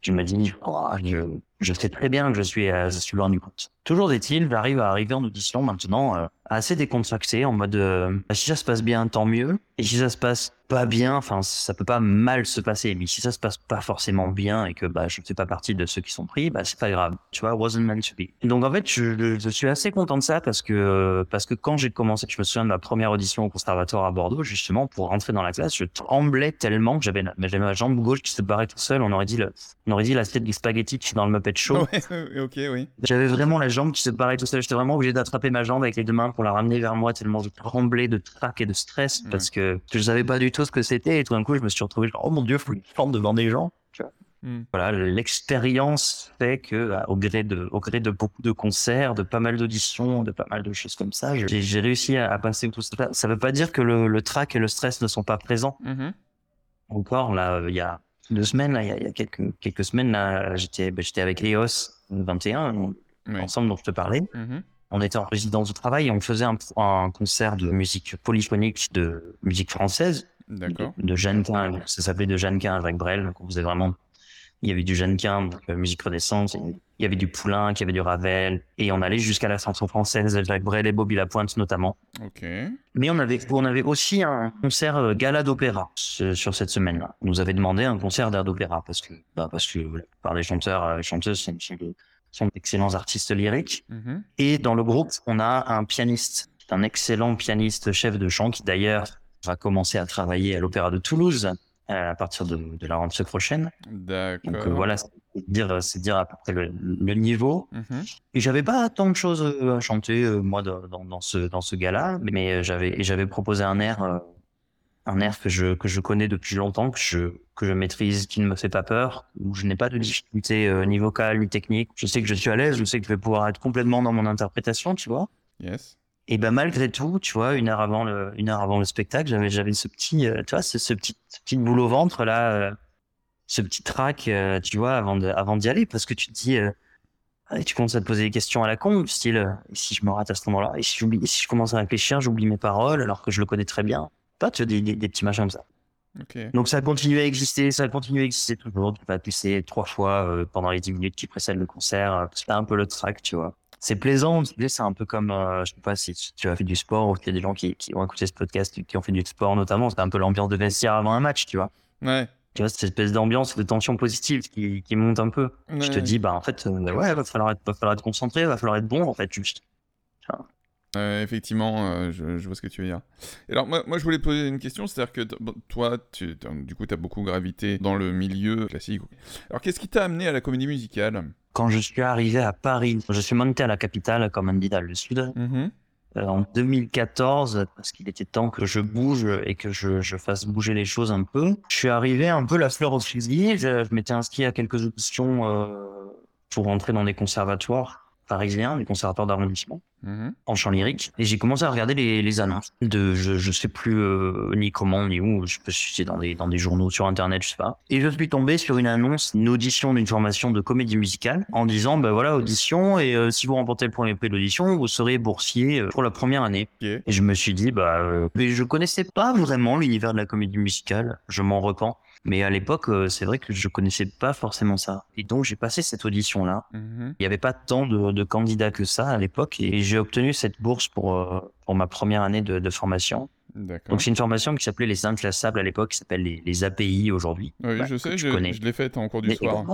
je me dis, oh, je, je sais très bien que je suis, euh, je suis loin du compte. Toujours est-il, j'arrive à arriver en audition maintenant euh, assez décontracté, en mode euh, si ça se passe bien, tant mieux. Et si ça se passe pas bien, enfin ça peut pas mal se passer, mais si ça se passe pas forcément bien et que bah je ne fais pas partie de ceux qui sont pris, bah c'est pas grave. Tu vois, wasn't meant to be. Donc en fait, je, suis assez content de ça parce que parce que quand j'ai commencé, je me souviens de ma première audition au conservatoire à Bordeaux, justement pour rentrer dans la classe, je tremblais tellement que j'avais j'avais ma jambe gauche qui se barrait tout seul. On aurait dit le, on aurait dit la tête du spaghetti qui est dans le Muppet Ouais, ok, oui. J'avais vraiment la jambe qui se barrait tout seul. J'étais vraiment obligé d'attraper ma jambe avec les deux mains pour la ramener vers moi tellement je tremblais de trac et de stress Ouais. parce que je savais pas du tout ce que c'était et tout d'un coup je me suis retrouvé genre, oh mon dieu, faut que je chante devant des gens. Mm. Voilà, l'expérience fait que bah, au gré de au gré de beaucoup de concerts, de pas mal d'auditions, de pas mal de choses comme ça, j'ai j'ai réussi à, à passer tout ça. Ça veut pas dire que le, le trac et le stress ne sont pas présents Mhm. encore là euh, il y a deux semaines là il y a, il y a quelques quelques semaines là j'étais ben, j'étais avec Léos 21 Ouais. ensemble dont je te parlais Mhm. on était en résidence de travail et on faisait un, un concert de musique polyphonique de musique française D'accord. de, de Jeanne Quin ça s'appelait de Jeanne Quin avec Brel donc on faisait vraiment Il y avait du Jeannequin, donc euh, musique renaissance. Il y avait du Poulain, il y avait du Ravel. Et on allait jusqu'à la chanson française, avec Brel et Bobby Lapointe notamment. Mais on avait, on avait aussi un concert euh, gala d'opéra ce- sur cette semaine-là. On nous avait demandé un concert d'air d'opéra parce que, bah, parce que la plupart des chanteurs euh, et chanteuses sont, sont de- sont d'excellents artistes lyriques. Mhm. Et dans le groupe, on a un pianiste, un excellent pianiste chef de chant qui d'ailleurs va commencer à travailler à l'Opéra de Toulouse euh, à partir de, de la rentrée prochaine. D'accord. Donc euh, voilà, c'est dire, c'est dire à peu près le, le niveau. Mhm. Et j'avais pas tant de choses euh, à chanter euh, moi dans, ce dans ce gala, mais euh, j'avais et j'avais proposé un air, euh, un air que je que je connais depuis longtemps, que je que je maîtrise, qui ne me fait pas peur, où je n'ai pas de difficulté euh, ni vocale ni technique. Je sais que je suis à l'aise, je sais que je vais pouvoir être complètement dans mon interprétation, tu vois. Yes. Et ben malgré tout, tu vois, une heure avant le une heure avant le spectacle, j'avais j'avais ce petit, euh, tu vois, ce, ce petit ce petit boule au ventre là, euh, ce petit trac, euh, tu vois, avant de avant d'y aller, parce que tu te dis, tu commences à te poser des questions à la con, style, et si je me rate à ce moment-là, et si j'oublie, et si je commence à réfléchir, j'oublie mes paroles alors que je le connais très bien. Pas, tu vois, des, des, des petits machins comme ça. Donc ça a continué à exister, ça a continué à exister toujours. Tu vas pisser trois fois pendant les dix minutes qui précèdent le concert. C'est un peu le track, tu vois. C'est plaisant, c'est un peu comme, euh, je sais pas si tu as fait du sport ou qu'il y a des gens qui, qui ont écouté ce podcast qui ont fait du sport notamment, c'est un peu l'ambiance de vestiaire avant un match, tu vois. Ouais. Tu vois, cette espèce d'ambiance de tension positive qui, qui monte un peu. Je te dis, bah en fait, euh, ouais, va falloir être, va falloir être concentré, va falloir être bon, en fait, juste. Euh, effectivement, euh, je, je vois ce que tu veux dire. Et alors, moi, moi, je voulais te poser une question, c'est-à-dire que toi, tu, du coup, tu as beaucoup gravité dans le milieu classique. Alors, qu'est-ce qui t'a amené à la comédie musicale? Quand je suis arrivé à Paris, je suis monté à la capitale comme candidat du Sud. Mhm. euh, en 2014 parce qu'il était temps que je bouge et que je, je fasse bouger les choses un peu. Je suis arrivé un peu la fleur au fusil. Je, je m'étais inscrit à quelques options euh, pour entrer dans des conservatoires parisiens, des conservatoires d'arrondissement Mhm. en chant lyrique et j'ai commencé à regarder les, les annonces de je, je sais plus euh, ni comment ni où je peux suis dans des dans des journaux sur internet je sais pas. Et je suis tombé sur une annonce une audition d'une formation de comédie musicale en disant ben voilà audition et euh, si vous remportez le premier prix d'audition vous serez boursier euh, pour la première année. Et je me suis dit bah mais je connaissais pas vraiment l'univers de la comédie musicale je m'en repens mais à l'époque euh, c'est vrai que je connaissais pas forcément ça et donc j'ai passé cette audition là Mhm. il n'y avait pas tant de, de candidats que ça à l'époque et j'ai obtenu cette bourse pour, euh, pour ma première année de, de formation. Donc c'est une formation qui s'appelait les inclassables à l'époque, qui s'appelle les, les API aujourd'hui. Oui, bah, je que sais, je, connais. je l'ai faite en cours du Mais- soir.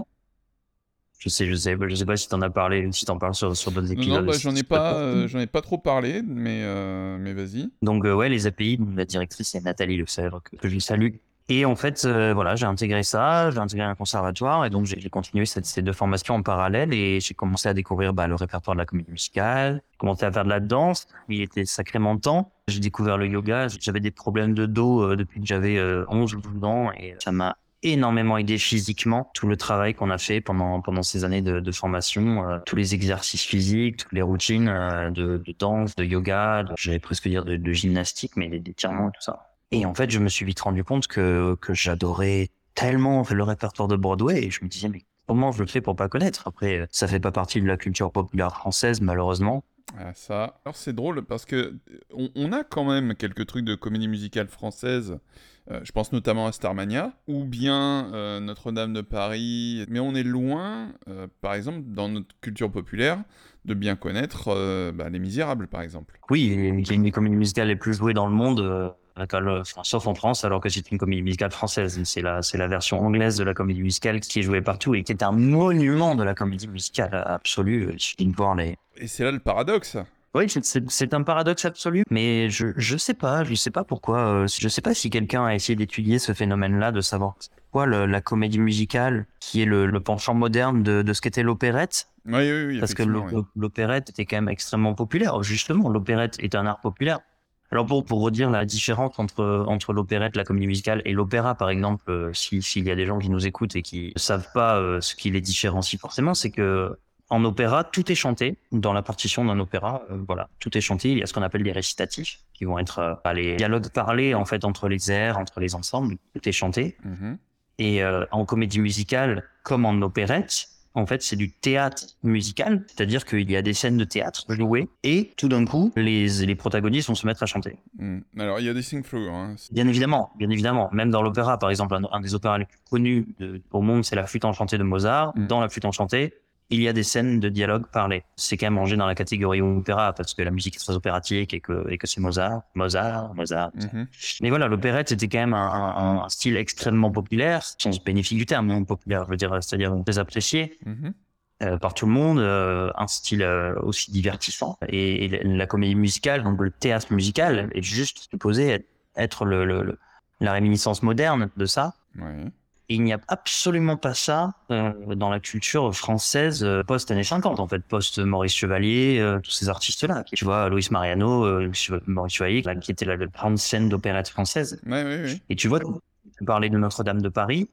Je sais, je sais, je sais pas si t'en as parlé, si t'en parles sur, sur d'autres épisodes. non, bah, j'en ai pas, pas- euh, j'en ai pas trop parlé, mais, euh, mais vas-y. Donc euh, ouais, les API, la directrice c'est Nathalie Lefebvre que, que je salue. Et en fait, euh, voilà, j'ai intégré ça, j'ai intégré un conservatoire et donc j'ai continué cette- ces deux formations en parallèle et j'ai commencé à découvrir bah, le répertoire de la comédie musicale, j'ai commencé à faire de la danse, il était sacrément temps. J'ai découvert le yoga, j'avais des problèmes de dos euh, depuis que j'avais euh, 11 ou 12 ans et ça m'a énormément aidé physiquement tout le travail qu'on a fait pendant pendant ces années de, de formation euh, tous les exercices physiques toutes les routines euh, de, de danse de yoga j'allais presque dire de, de gymnastique mais des d'étirements et tout ça et en fait je me suis vite rendu compte que que j'adorais tellement le répertoire de Broadway et je me disais mais comment je le fais pour pas connaître? Après ça fait pas partie de la culture populaire française malheureusement Ah, ça. Alors, c'est drôle parce que on, on a quand même quelques trucs de comédie musicale française. Euh, je pense notamment à Starmania ou bien euh, Notre-Dame de Paris. Mais on est loin, euh, par exemple, dans notre culture populaire, de bien connaître bah, Les Misérables, par exemple. Oui, une des comédies musicales les plus jouées dans le monde, enfin, sauf en France, alors que c'est une comédie musicale française. C'est la, c'est la version anglaise de la comédie musicale qui est jouée partout et qui est un monument de la comédie musicale absolue. Suffit de voir les. Et c'est là le paradoxe. Oui, c'est- un paradoxe absolu, mais je je sais pas, je sais pas pourquoi. euh, je sais pas si quelqu'un a essayé d'étudier ce phénomène-là, de savoir quoi le- la comédie musicale, qui est le, le penchant moderne de, de ce qu'était l'opérette, Oui, oui, oui. parce que l'opérette était quand même extrêmement populaire. Justement, l'opérette est un art populaire. Alors pour, pour redire la différence entre, entre l'opérette, la comédie musicale et l'opéra, par exemple, euh, si- s'il y a des gens qui nous écoutent et qui ne savent pas euh, ce qui les différencie forcément, c'est que en opéra, tout est chanté. Dans la partition d'un opéra, euh, voilà, tout est chanté. Il y a ce qu'on appelle les récitatifs, qui vont être euh, bah, les dialogues parlés en fait entre les airs, entre les ensembles. Tout est chanté. oui. Mhm. Et euh, en comédie musicale, comme en opérette, en fait, c'est du théâtre musical, c'est-à-dire qu'il y a des scènes de théâtre jouées et tout d'un coup, les, les protagonistes vont se mettre à chanter. Hmm. Alors, il y a des sing-through. Hein. Bien évidemment, bien évidemment. Même dans l'opéra, par exemple, un, des opéras les plus connus de, au monde, c'est la flûte enchantée de Mozart. Mm. Dans la flûte enchantée, il y a des scènes de dialogue parlé. C'est quand même rangé dans la catégorie opéra parce que la musique est très opératique et que, et que c'est Mozart, Mozart, Mozart. Mhm. Mais voilà, l'opérette c'était quand même un, un- un style extrêmement populaire, sens bénéfique du terme, hein, populaire, je veux dire, c'est-à-dire très apprécié Mhm. euh, par tout le monde, euh, un style euh, aussi divertissant. Et, et la comédie musicale, donc le théâtre musical, est juste supposé être, le, le- le- la réminiscence moderne de ça. Ouais. Il n'y a absolument pas ça euh, dans la culture française euh, post-années 50, en fait, post-Maurice Chevalier, euh, tous ces artistes-là. Tu vois, Luis Mariano, Maurice Chevalier, là, qui était la, la grande scène d'opérette française. Ouais, ouais, ouais. Et tu vois, tu parlais de Notre-Dame de Paris.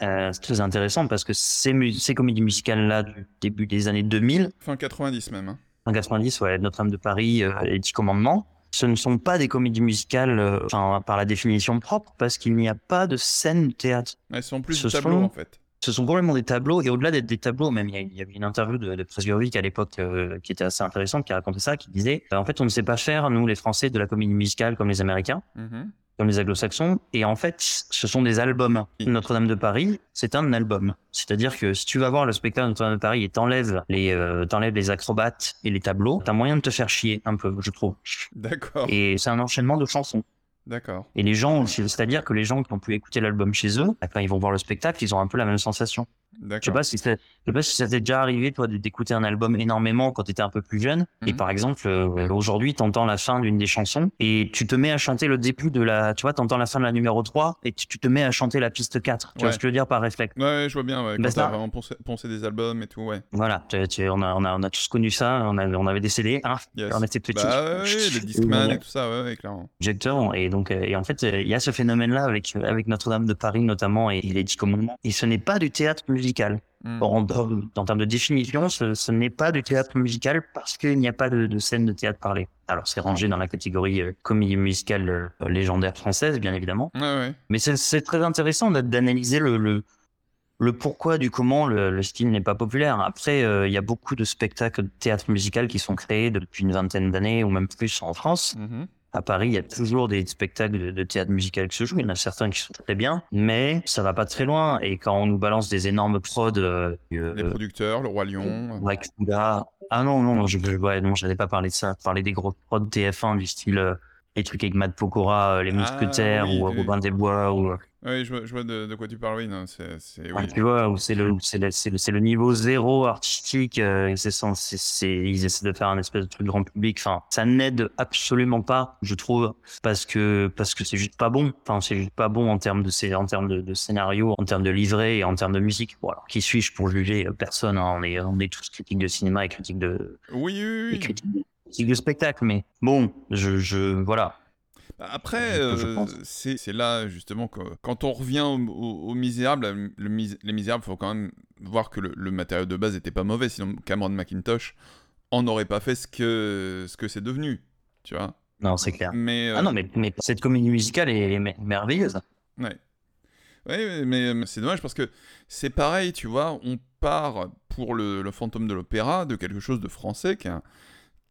C'est très intéressant parce que ces, mu- ces comédies musicales-là du début des années 2000, Fin 90 même. hein. en 90, ouais, Notre-Dame de Paris, les Dix Commandements, ce ne sont pas des comédies musicales, euh, enfin, par la définition propre, parce qu'il n'y a pas de scène de théâtre. Ils sont plus Ce des tableaux sont- en fait. Ce sont probablement des tableaux, et au-delà d'être des tableaux, même il y, a- il y avait une interview de, de Presgurvic à l'époque euh, qui était assez intéressante, qui racontait ça, qui disait, euh, en fait, on ne sait pas faire, nous les Français, de la comédie musicale comme les Américains, Mhm. Comme les anglo-saxons, et en fait, ce sont des albums. Notre-Dame de Paris, c'est un album. C'est-à-dire que si tu vas voir le spectacle de Notre-Dame de Paris et t'enlèves les, euh, t'enlèves les acrobates et les tableaux, t'as moyen de te faire chier un peu, je trouve. D'accord. Et c'est un enchaînement de chansons. D'accord. Et les gens, c'est-à-dire que les gens qui ont pu écouter l'album chez eux, quand ils vont voir le spectacle, ils ont un peu la même sensation. Je sais pas si ça, je sais pas si ça t'est déjà arrivé, toi, d'écouter un album énormément quand t'étais un peu plus jeune. Et Mhm. par exemple, euh, aujourd'hui, t'entends la fin d'une des chansons et tu te mets à chanter le début de la, tu vois, t'entends la fin de la numéro 3 et tu, tu te mets à chanter la piste 4. Tu vois ce que je veux dire par réflexe? Ouais, ouais, je vois bien. Ouais. Quand Bah, t'as vraiment poncé, poncé des albums et tout, ouais. Voilà. Tu, tu- on a, on a, on a tous connu ça. On, a, on avait des CD, hein. Yes. On était petits. Bah ouais, les Discman et tout ça, ouais, clairement. Exactement. Et donc, euh, et en fait, euh, il y a ce phénomène-là avec, avec Notre-Dame de Paris notamment et, et les Dix Commandements. Et ce n'est pas du théâtre musical. Hmm. En, en, en termes de définition, ce, ce n'est pas du théâtre musical parce qu'il n'y a pas de, de scène de théâtre parlé. Alors, c'est rangé dans la catégorie euh, comédie musicale euh, légendaire française, bien évidemment. Ouais, ouais. Mais c'est- très intéressant d'a- d'analyser le, le, le pourquoi du comment le, le style n'est pas populaire. Après, euh, il y a beaucoup de spectacles de théâtre musical qui sont créés depuis une vingtaine d'années ou même plus en France. Mhm. À Paris, il y a toujours des spectacles de, de théâtre musical qui se jouent. Il y en a certains qui sont très bien, mais ça va pas très loin. Et quand on nous balance des énormes prods, euh, euh, Les producteurs, le Roi Lion. Black Fuga- Ah non, non, je, je, ouais, non, j'allais pas parler de ça. Parler des gros prods TF1 du style euh, les trucs avec Matt Pokora, euh, les Ah, Mousquetaires oui, ou euh, oui. Robin des Bois ou Ouais, je vois, je vois de, de quoi tu parles, oui. Non, c'est, oui. tu vois, où c'est le, où c'est le, c'est le, c'est le niveau zéro artistique, euh, c'est ils essaient de faire un espèce de truc grand public. Enfin, ça n'aide absolument pas, je trouve, parce que, parce que c'est juste pas bon. Enfin, c'est juste pas bon en termes de, scé- en termes de, de scénario, en termes de livret et en termes de musique. Bon, alors, qui suis-je pour juger Euh, personne, hein, on est, on est tous critiques de cinéma et critiques de, Oui, oui, et oui. critiques de, critiques de spectacle, mais bon, je, je, voilà. Après, euh, c'est, là justement que quand on revient au, au, au Misérable, le, Mis- les Misérables, faut quand même voir que le, le matériau de base était pas mauvais, sinon Cameron McIntosh en aurait pas fait ce que, ce que c'est devenu, tu vois. Non, c'est clair. Mais, euh, Ah non, mais, mais cette comédie musicale est, mer- merveilleuse. Ouais. Ouais, mais, mais c'est dommage parce que c'est pareil, tu vois, on part pour le, le fantôme de l'opéra de quelque chose de français qui un,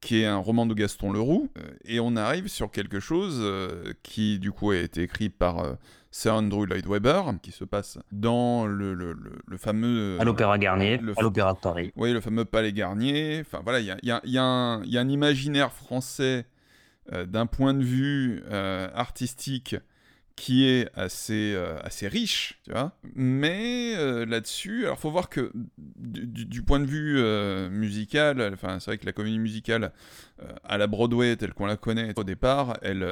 qui est un roman de Gaston Leroux, euh, et on arrive sur quelque chose euh, qui du coup a été écrit par euh, Sir Andrew Lloyd Webber, qui se passe dans le, le, le, le fameux... À l'Opéra Garnier, le- à l'Opéra de Paris. Oui, le fameux Palais Garnier. Enfin voilà, il y a, il y a- y a un- il y a un imaginaire français d'un point de vue artistique qui est assez, euh, assez riche, tu vois. Mais euh, là-dessus, alors faut voir que du, point de vue euh, musical, enfin c'est vrai que la comédie musicale à la Broadway telle qu'on la connaît au départ, elle,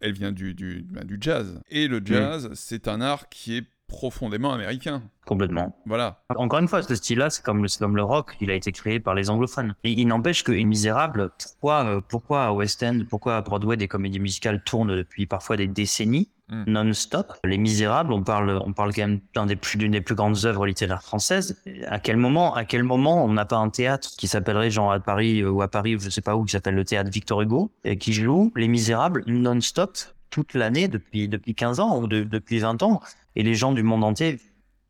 elle vient du, du, ben, du jazz. Et le jazz, c'est un art qui est profondément américain. Complètement. Voilà. Encore une fois, ce style-là, c'est comme, comme le rock, il a été créé par les anglophones. Et il n'empêche que Les Misérables, pourquoi, pourquoi à West End, pourquoi à Broadway des comédies musicales tournent depuis parfois des décennies, Mm. non-stop Les Misérables, on parle, on parle quand même des plus, d'une des plus grandes œuvres littéraires françaises. À quel moment, à quel moment on n'a pas un théâtre qui s'appellerait genre à Paris euh, ou à Paris ou je sais pas où, qui s'appelle le théâtre Victor Hugo, et qui joue Les Misérables non-stop toute l'année depuis, depuis 15 ans ou de- depuis 20 ans. Et les gens du monde entier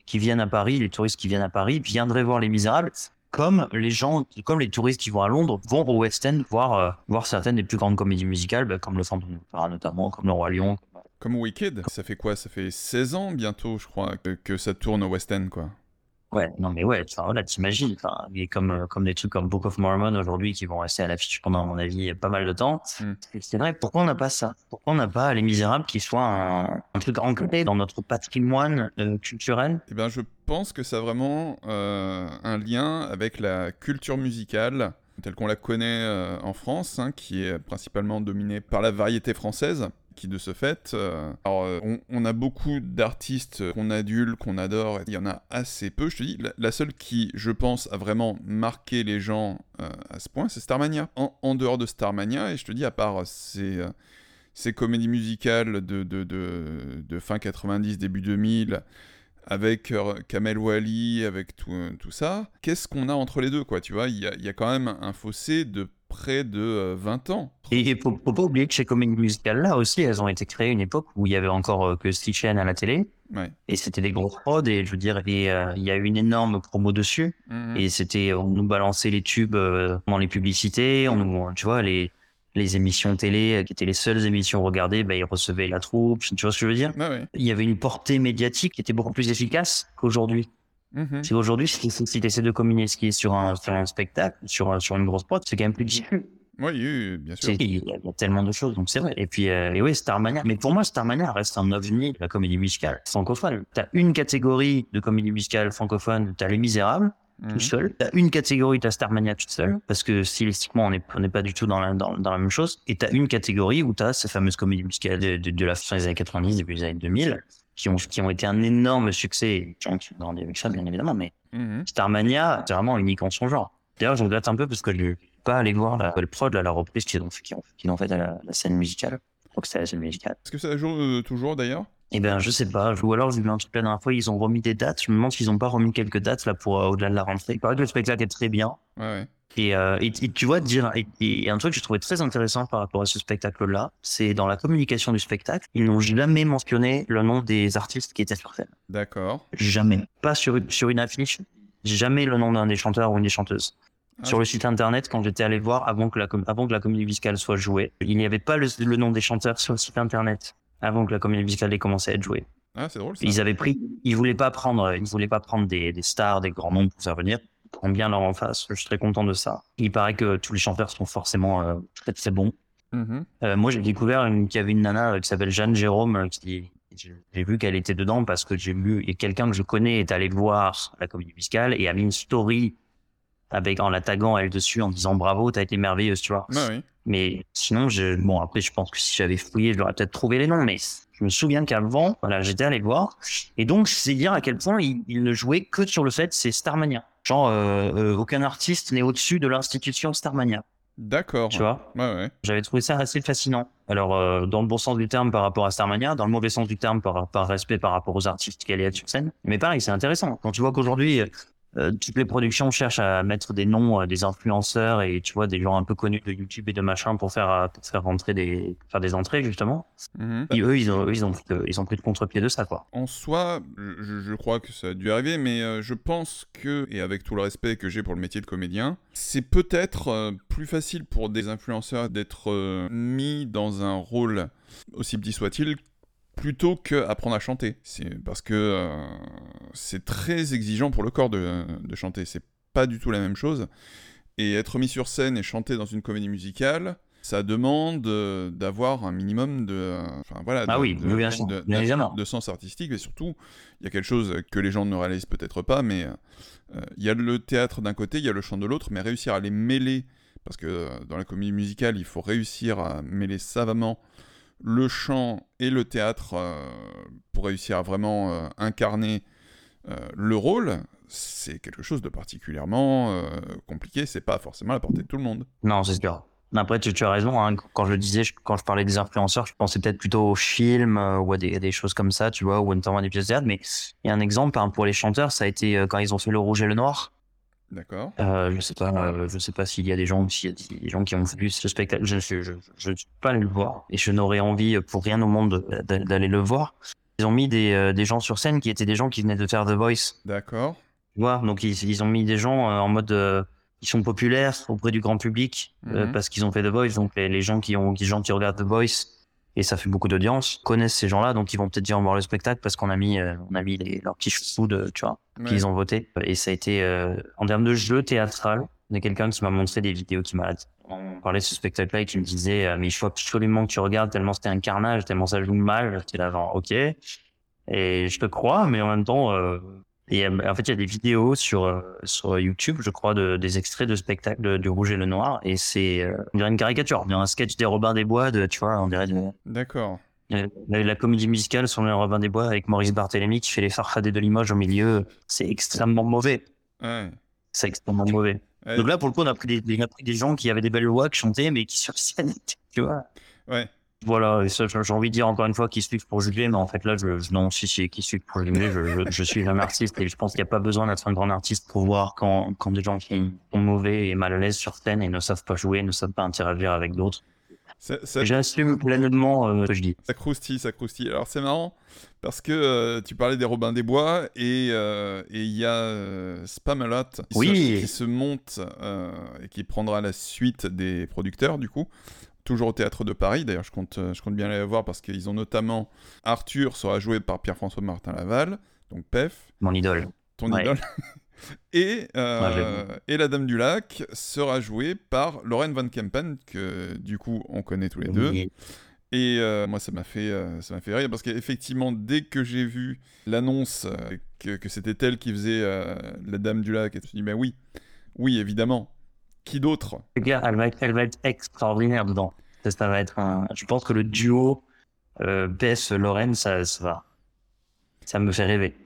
qui viennent à Paris, les touristes qui viennent à Paris, viendraient voir Les Misérables, comme les gens, comme les touristes qui vont à Londres vont au West End voir, euh, voir certaines des plus grandes comédies musicales, bah, comme Le Fantôme notamment, comme Le Roi Lion. Comme Wicked, ça fait quoi? Ça fait 16 ans bientôt, je crois, que, que ça tourne au West End, quoi. Ouais, non mais ouais, enfin voilà, t'imagines, enfin, et comme euh, comme des trucs comme Book of Mormon aujourd'hui qui vont rester à l'affiche pendant à mon avis pas mal de temps. Mm. C'est vrai, pourquoi on n'a pas ça? Pourquoi on n'a pas Les Misérables qui soit un, un truc ancré dans notre patrimoine euh, culturel? Eh bien, je pense que ça a vraiment euh, un lien avec la culture musicale telle qu'on la connaît en France, hein, qui est principalement dominée par la variété française qui de ce fait, euh, alors euh, on, a beaucoup d'artistes qu'on adule, qu'on adore, il y en a assez peu, je te dis, la, seule qui, je pense, a vraiment marqué les gens euh, à ce point, c'est Starmania. En, en, dehors de Starmania, et je te dis, à part ces, ces comédies musicales de, de, de, fin 90, début 2000, avec Kamel Wally, avec tout, tout ça, qu'est-ce qu'on a entre les deux, quoi, tu vois, il y a, quand même un fossé de près de euh, 20 ans. Et il faut, faut, pas oublier que ces comédies musicales-là aussi, elles ont été créées à une époque où il y avait encore euh, que Stitchen à la télé. Ouais. Et c'était des grosses prods, et je veux dire, et, euh, il y a eu une énorme promo dessus. Mmh. Mm -hmm. Et c'était, on nous balançait les tubes euh, dans les publicités, on nous, tu vois, les, les émissions télé, qui étaient les seules émissions regardées, bah, ils recevaient la troupe, tu vois ce que je veux dire? Ouais. Il y avait une portée médiatique qui était beaucoup plus efficace qu'aujourd'hui. Mmh. Si aujourd'hui, si, si tu essaies de communiquer sur un, sur un spectacle, sur, sur une grosse prod, c'est quand même plus difficile. Oui, oui, bien sûr. Il y, a, il y a tellement de choses, donc c'est vrai. Et puis, euh, et oui, Starmania. Mais pour moi, Starmania reste un ovni de la comédie musicale francophone. T'as une catégorie de comédie musicale francophone, t'as Les Misérables, mmh. tout seul. T'as une catégorie, t'as Starmania toute seule, parce que stylistiquement, on n'est on est pas du tout dans la, dans, dans la même chose. Et t'as une catégorie où t'as ces fameuses comédies musicales de, de, de, la fin des années 90, début des années 2000, qui ont, qui ont été un énorme succès. Qui ont grandi avec ça, bien évidemment, mais mmh. Starmania, c'est vraiment unique en son genre. D'ailleurs, je regrette un peu parce que je pas aller voir la, le prod, la, la reprise qu'ils ont, qu'ils ont, qu'ils ont fait à la, la, scène musicale. Je crois que c'était la scène musicale. Est-ce que ça joue euh, toujours d'ailleurs? Eh ben, je sais pas. Ou alors, j'ai vu un truc la dernière fois, ils ont remis des dates. Je me demande s'ils ont pas remis quelques dates là pour euh, au-delà de la rentrée. Il paraît que le spectacle est très bien. Ouais, ouais. Et, euh, et, et, tu vois, dire, et, et, un truc que j'ai trouvé très intéressant par rapport à ce spectacle-là, c'est dans la communication du spectacle, ils n'ont jamais mentionné le nom des artistes qui étaient sur scène. D'accord. Jamais. Pas sur, sur une affiche, jamais le nom d'un des chanteurs ou une des chanteuses. Ah, sur le site internet, quand j'étais allé voir avant que la, avant que la comédie musicale soit jouée, il n'y avait pas le, le, nom des chanteurs sur le site internet avant que la comédie musicale ait commencé à être jouée. Ah, c'est drôle. Ça. Ils avaient pris, ils voulaient pas prendre, ils voulaient pas prendre des, des stars, des grands noms pour faire venir. Prennent bien leur en face. Je suis très content de ça. Il paraît que tous les chanteurs sont forcément euh, très très bons. Mm -hmm. euh, moi, j'ai découvert qu'il y avait une nana euh, qui s'appelle Jeanne Jérôme qui j'ai vu qu'elle était dedans parce que j'ai vu et quelqu'un que je connais est allé voir la comédie musicale et a mis une story avec en la taguant elle dessus en disant bravo t'as été merveilleuse tu vois ah oui. mais sinon je bon après je pense que si j'avais fouillé j'aurais peut-être trouvé les noms mais je me souviens qu'avant voilà j'étais allé voir et donc c'est dire à quel point il, il, ne jouait que sur le fait c'est Starmania genre euh, euh, aucun artiste n'est au-dessus de l'institution Starmania D'accord. Tu vois Ouais, ouais. J'avais trouvé ça assez fascinant. Alors, euh, dans le bon sens du terme par rapport à Starmania, dans le mauvais sens du terme par, par respect par rapport aux artistes qui allaient être sur scène. Mais pareil, c'est intéressant. Quand tu vois qu'aujourd'hui, euh, toutes les productions cherchent à mettre des noms euh, des influenceurs et tu vois des gens un peu connus de YouTube et de machin pour faire euh, pour faire rentrer des pour faire des entrées justement. Mmh. Et eux ils ont eux, ils ont pris de, ils ont pris de contre-pied de ça quoi. En soi, je, je, crois que ça a dû arriver, mais je pense que et avec tout le respect que j'ai pour le métier de comédien, c'est peut-être plus facile pour des influenceurs d'être mis dans un rôle aussi petit soit-il plutôt qu'apprendre à chanter. C'est parce que euh, c'est très exigeant pour le corps de, de chanter. C'est pas du tout la même chose. Et être mis sur scène et chanter dans une comédie musicale, ça demande euh, d'avoir un minimum de, enfin voilà, ah de, oui, de, bien sûr, de, bien évidemment. de sens artistique. Et surtout, il y a quelque chose que les gens ne réalisent peut-être pas, mais euh, il y a le théâtre d'un côté, il y a le chant de l'autre, mais réussir à les mêler, parce que euh, dans la comédie musicale, il faut réussir à mêler savamment le chant et le théâtre euh, pour réussir à vraiment euh, incarner euh, le rôle, c'est quelque chose de particulièrement compliqué. C'est pas forcément à la portée de tout le monde. Non, c'est sûr. Après, tu, as raison. Hein. Quand je disais, quand je parlais des influenceurs, je pensais peut-être plutôt aux films ou à des, à choses comme ça, tu vois, ou notamment des pièces de théâtre. Mais il y a un exemple hein, pour les chanteurs, ça a été quand ils ont fait le rouge et le noir. D'accord. Euh, je sais pas, euh, je sais pas s'il y a des gens, s'il y a des gens qui ont vu ce spectacle. Je ne suis, je, je, je suis pas allé le voir et je n'aurais envie pour rien au monde d'aller le voir. Ils ont mis des, euh, des gens sur scène qui étaient des gens qui venaient de faire The Voice. D'accord. Tu vois, donc ils, ils ont mis des gens euh, en mode, euh, ils sont populaires auprès du grand public euh, Mhm. parce qu'ils ont fait The Voice. Donc les, les gens qui ont, les gens qui regardent The Voice et ça fait beaucoup d'audience connaissent ces gens-là, donc ils vont peut-être dire voir le spectacle parce qu'on a mis, euh, on a mis les, leurs petits chouchous de, tu vois, Ouais. qu'ils ont voté. Et ça a été euh, en termes de jeu théâtral. Il y a quelqu'un qui m'a montré des vidéos qui m'a on parlait de ce spectacle-là et qui me disait euh, mais il faut absolument que tu regardes tellement c'était un carnage, tellement ça joue mal. J'étais là genre ok. Et je te crois, mais en même temps, euh, et euh, en fait, il y a des vidéos sur euh, sur YouTube, je crois, de, des extraits de spectacles du Rouge et le Noir, et c'est euh, on dirait une caricature, on dirait un sketch des Robins des Bois, de, tu vois, on dirait de- D'accord. la, la comédie musicale sur les Robins des Bois avec Maurice Barthélémy qui fait les farfadets de Limoges au milieu. C'est extrêmement mauvais. Ouais. C'est extrêmement mauvais. Ouais. Donc là, pour le coup, on a pris des, on a pris des gens qui avaient des belles voix, qui chantaient, mais qui sur scène, tu vois. Ouais. Voilà, et ça, j'ai envie de dire encore une fois qu'ils suivent pour juger, mais en fait là, je, non, si, si, qui suivent pour juger, je, je, je suis un artiste et je pense qu'il n'y a pas besoin d'être un grand artiste pour voir quand, quand des gens qui sont mauvais et mal à l'aise sur scène et ne savent pas jouer, ne savent pas interagir avec d'autres. Ça, ça, J'assume pleinement euh, ce que je dis. ça croustille, ça croustille. Alors c'est marrant parce que euh, tu parlais des Robins des Bois et euh, et il y a Spamalot qui, Oui. se, qui se monte et qui prendra la suite des producteurs du coup. Toujours au théâtre de Paris, d'ailleurs je compte, euh, je compte bien aller voir parce qu'ils ont notamment Arthur sera joué par Pierre-François Martin Laval, donc PEF, Mon idole. ton Ouais. idole. Et, euh, Ouais, et La Dame du Lac sera jouée par Lorraine Van Kempen, que du coup on connaît tous les deux. Et euh, moi, ça m'a fait, euh, ça m'a fait rire parce qu'effectivement, dès que j'ai vu l'annonce que, que c'était elle qui faisait la Dame du Lac, je me suis dit, mais oui, oui, évidemment. Qui d'autre C'est clair, elle va être, elle va être extraordinaire dedans. Ça, ça va être un, je pense que le duo euh, PS Lorraine, ça, ça va, ça me fait rêver.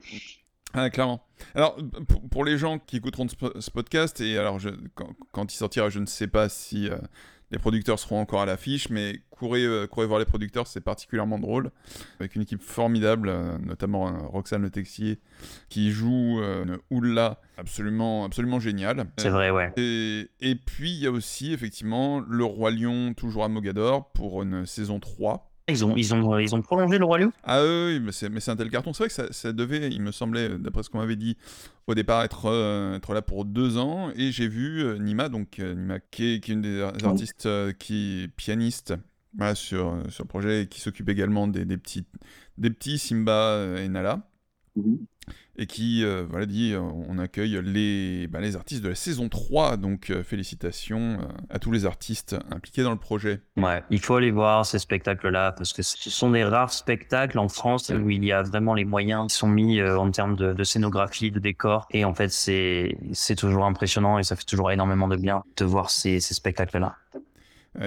Ah, clairement. Alors, pour, pour les gens qui écouteront ce, po- ce podcast, et alors, je, quand, quand il sortira, je ne sais pas si euh, les producteurs seront encore à l'affiche, mais courez, euh, courez voir les producteurs, c'est particulièrement drôle, avec une équipe formidable, euh, notamment euh, Roxane Le Texier, qui joue une Oula absolument, absolument géniale. C'est vrai, ouais. Et, et puis, il y a aussi, effectivement, Le Roi Lion, toujours à Mogador, pour une saison 3. Ils ont, ils ont, ils ont prolongé le Roi Lion. Ah oui, mais c'est, mais c'est un tel carton. C'est vrai que ça, ça devait, il me semblait, d'après ce qu'on m'avait dit au départ, être, euh, être là pour deux ans. Et j'ai vu euh, Nima, donc euh, Nima qui est, qui est une des ar- artistes euh, qui est pianiste voilà, sur, sur le projet et qui s'occupe également des, des, petits, des petits Simba et Nala. Et qui euh, voilà, dit euh, on accueille les, bah, les artistes de la saison 3. Donc euh, félicitations à tous les artistes impliqués dans le projet. Ouais, il faut aller voir ces spectacles-là parce que ce sont des rares spectacles en France où il y a vraiment les moyens qui sont mis en termes de, scénographie, de décor. Et en fait, c'est toujours impressionnant et ça fait toujours énormément de bien de voir ces, ces spectacles-là.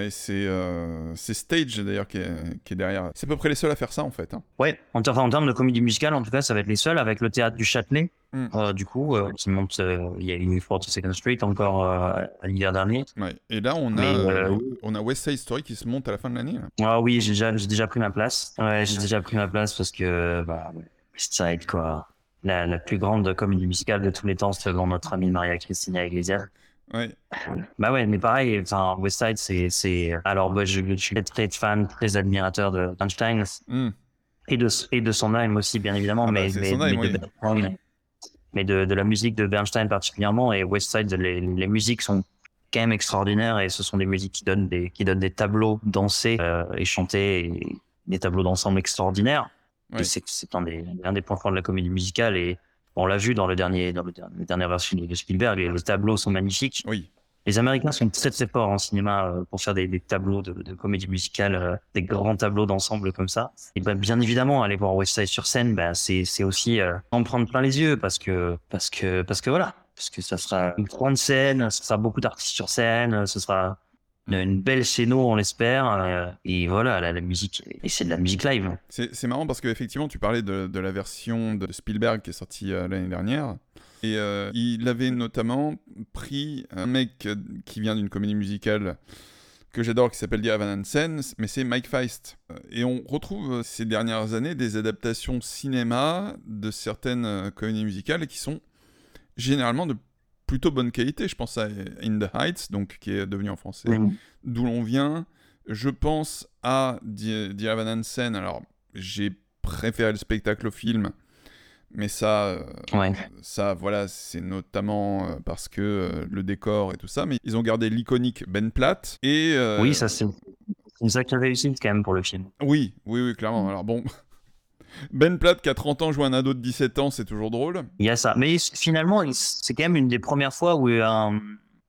C'est euh, c'est Stage d'ailleurs qui est, qui est derrière. C'est à peu près les seuls à faire ça en fait. hein. Ouais, en, ter- en termes de comédie musicale, en tout cas, ça va être les seuls avec le théâtre du Châtelet. Mm. Euh, du coup, euh, qui monte, euh, il y a eu Forty Second Street encore l'hiver dernier. Ouais. Et là, on a, Mais, on a West Side Story qui se monte à la fin de l'année. Ah oui, j'ai déjà, pris ma place. Ouais, j'ai déjà pris ma place parce que, bah, West Side, quoi. La, la plus grande comédie musicale de tous les temps, selon notre amie Maria Cristina Iglesias. Ouais. Bah ouais, mais pareil, enfin, West Side, c'est, c'est, alors, bah, je, je suis très fan, très admirateur de Einstein Hmm. et de, et de son âme aussi, bien évidemment, Ah bah, mais, mais, âme, mais de, mais de, de la musique de Bernstein particulièrement et West Side, les, les musiques sont quand même extraordinaires et ce sont des musiques qui donnent des, qui donnent des tableaux dansés euh, et chantés et des tableaux d'ensemble extraordinaires. Et c'est, c'est un des, un des points forts de la comédie musicale et on l'a vu dans le dernier, dans le dernier, la dernière version de Spielberg, les, les tableaux sont magnifiques. Oui. Les Américains sont très très forts en cinéma euh, pour faire des, des tableaux de, de comédie musicale, euh, des grands tableaux d'ensemble comme ça. Et ben, bien évidemment, aller voir West Side sur scène, ben, c'est c'est aussi euh, en prendre plein les yeux parce que parce que parce que voilà, parce que ça sera une grande scène, ce sera beaucoup d'artistes sur scène, ce sera une, une belle scéno, on l'espère. euh, et voilà, la, musique et c'est de la musique live. C'est marrant parce qu'effectivement, tu parlais de, la version de Spielberg qui est sortie euh, l'année dernière. Et euh, il avait notamment pris un mec euh, qui vient d'une comédie musicale que j'adore qui s'appelle Evan Hansen, mais c'est Mike Feist. Euh, Et on retrouve euh, ces dernières années des adaptations cinéma de certaines euh, comédies musicales qui sont généralement de plutôt bonne qualité. Je pense à In the Heights, donc qui est devenu en français d'où l'on vient. Je pense à Dear Evan Hansen. Alors, j'ai préféré le spectacle au film. Mais ça, euh, Ouais. ça voilà, c'est notamment euh, parce que euh, le décor et tout ça. Mais ils ont gardé l'iconique Ben Platt. Et, euh, Oui, ça c'est une sacrée réussite quand même pour le film. Oui, oui, oui, clairement. Alors bon, Ben Platt qui a 30 ans joue un ado de 17 ans, c'est toujours drôle. Il y a ça. Mais finalement, c'est quand même une des premières fois où un,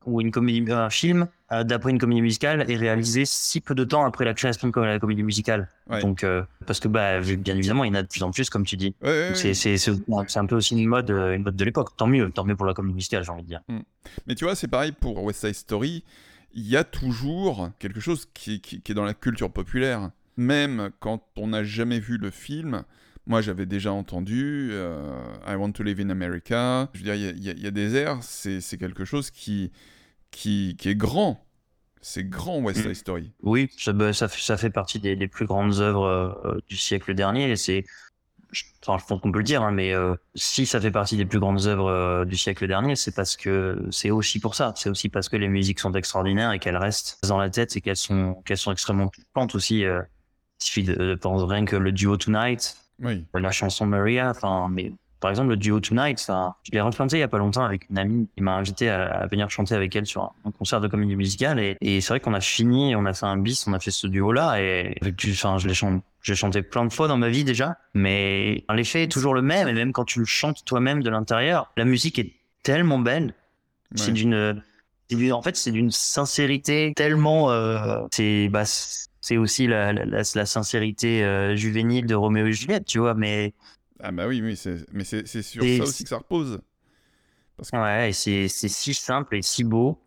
où une comédie, un film euh, d'après une comédie musicale est réalisé si peu de temps après la création de la comédie musicale. Ouais. Donc, euh, parce que bah, bien évidemment, il y en a de plus en plus, comme tu dis. Ouais, ouais. C'est un peu aussi une mode, euh, une mode de l'époque. Tant mieux, tant mieux pour la comédie musicale, j'ai envie de dire. Mais tu vois, c'est pareil pour West Side Story. Il y a toujours quelque chose qui, qui- qui est dans la culture populaire. Même quand on n'a jamais vu le film, moi j'avais déjà entendu euh, I Want to Live in America. Je veux dire, il y a- y, y des airs, c'est quelque chose qui, qui, qui est grand. C'est grand West Side Mm. Story. Oui, ça, bah, ça, fait, ça fait partie des, des plus grandes œuvres euh, du siècle dernier. Et c'est, je- enfin, je pense qu'on peut le dire, hein, mais euh, si ça fait partie des plus grandes œuvres du siècle dernier, c'est parce que c'est aussi pour ça. C'est aussi parce que les musiques sont extraordinaires et qu'elles restent dans la tête et qu'elles sont, qu'elles sont extrêmement touchantes aussi. Euh. il suffit de, de penser rien que le duo Tonight, Oui. la chanson Maria, enfin, mais par exemple, le duo Tonight, ça, je l'ai rechanté il y a pas longtemps avec une amie qui m'a invité à, à venir chanter avec elle sur un, un concert de comédie musicale et, et c'est vrai qu'on a fini, on a fait un bis, on a fait ce duo-là et avec du, enfin, je l'ai chanté, j'ai chanté plein de fois dans ma vie déjà, mais l'effet est toujours le même et même quand tu le chantes toi-même de l'intérieur, la musique est tellement belle, c'est Ouais. d'une, c'est d'une- en fait, c'est d'une sincérité tellement, euh, c'est, bah, c'est aussi la, la, la, la sincérité euh, juvénile de Roméo et Juliette, tu vois, mais Ah bah oui, mais c'est sur ça aussi que ça repose. Parce que Ouais, et c'est si simple et si beau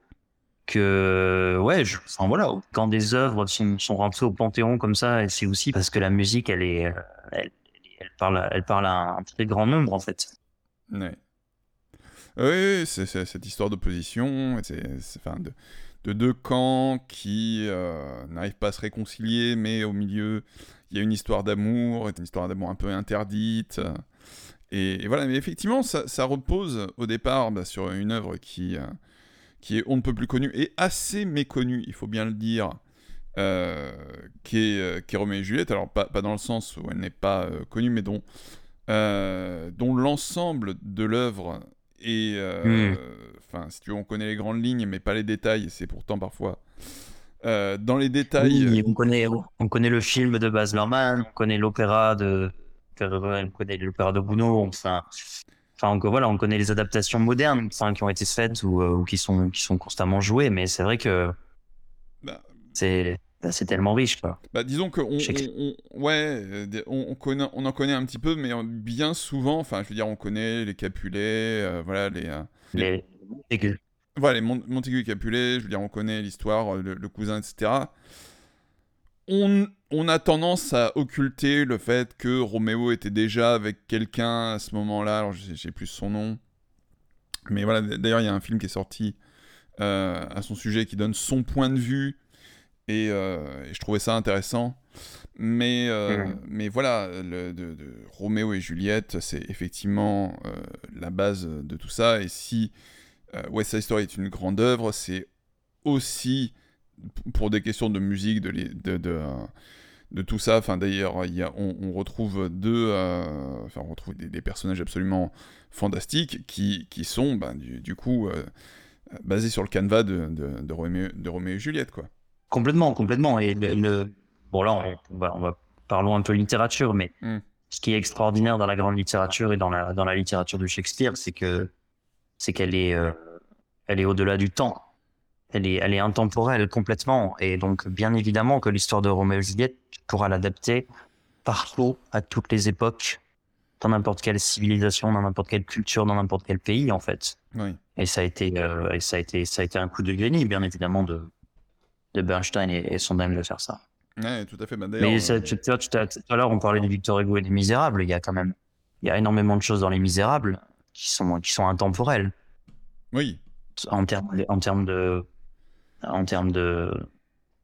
que ouais, je, enfin voilà, quand des œuvres sont, sont rentrées au panthéon comme ça, c'est aussi parce que la musique, elle est, euh, elle, elle parle, à- elle parle à un très grand nombre en fait. Ouais. Oui, c'est cette histoire d'opposition, c'est- enfin, de, de deux camps qui euh, n'arrivent pas à se réconcilier, mais au milieu, il y a une histoire d'amour, une histoire d'amour un peu interdite. Et, voilà, mais effectivement, ça, repose au départ bah, sur une œuvre qui, euh, qui est on ne peut plus connue et assez méconnue, il faut bien le dire, euh, qui, est, qui est Roméo et Juliette. Alors, pas, dans le sens où elle n'est pas connue, mais dont, dont l'ensemble de l'œuvre est. euh, Mm. Enfin, si tu veux, on connaît les grandes lignes, mais pas les détails, et c'est pourtant parfois. euh, dans les détails. Oui, on connaît, on connaît le film de Baz Luhrmann, on connaît l'opéra de, on connaît l'opéra de Gounod, enfin, enfin on- voilà, on connaît les adaptations modernes, enfin, qui ont été faites ou, euh, ou qui sont, qui sont constamment jouées, mais c'est vrai que Bah, c'est, c'est tellement riche, quoi. Bah, disons que on, ouais, euh, on, on connaît, on en connaît un petit peu, mais bien souvent, enfin, je veux dire, on connaît les Capulet, euh, voilà, les, euh, Les, les- voilà, les Mon- Montaigu et Capulet, je veux dire, on connaît l'histoire, euh, le, le cousin, etc. On, on a tendance à occulter le fait que Roméo était déjà avec quelqu'un à ce moment-là, alors je sais- j'ai plus son nom, mais voilà, d'ailleurs, il y a un film qui est sorti euh, à son sujet qui donne son point de vue, et, euh, et je trouvais ça intéressant. Mais, euh, mais voilà, le, de, de Roméo et Juliette, c'est effectivement euh, la base de tout ça. Et si West Side Story est une grande œuvre, c'est aussi pour des questions de musique, de, les- de, de, de tout ça. Enfin, d'ailleurs, on, on retrouve deux, enfin, on retrouve des, des personnages absolument fantastiques qui, qui sont, ben, du, du coup, basés sur le canevas de, de, de Roméo, de Roméo et Juliette, quoi. Complètement, complètement. Et le, le- bon là, on, on va, on va parlons un peu littérature, mais Mm. ce qui est extraordinaire dans la grande littérature et dans la dans la littérature de Shakespeare, c'est que c'est qu'elle est euh, elle est au-delà du temps. Elle est elle est intemporelle complètement. Et donc bien évidemment que l'histoire de Roméo et Juliette tu pourras l'adapter partout à toutes les époques, dans n'importe quelle civilisation, dans n'importe quelle culture, dans n'importe quel pays en fait. Oui. Et ça a été, euh, et ça a été, ça a été un coup de génie, bien évidemment, de, de Bernstein et, et Sondheim de faire ça. Ouais, tout à fait. Bah, Mais euh, tu, vois, tout à, l'heure, on parlait de Victor Hugo et des Misérables. Il y a quand même, il y a énormément de choses dans les Misérables qui sont, qui sont intemporelles oui, en termes, en termes de, en termes de,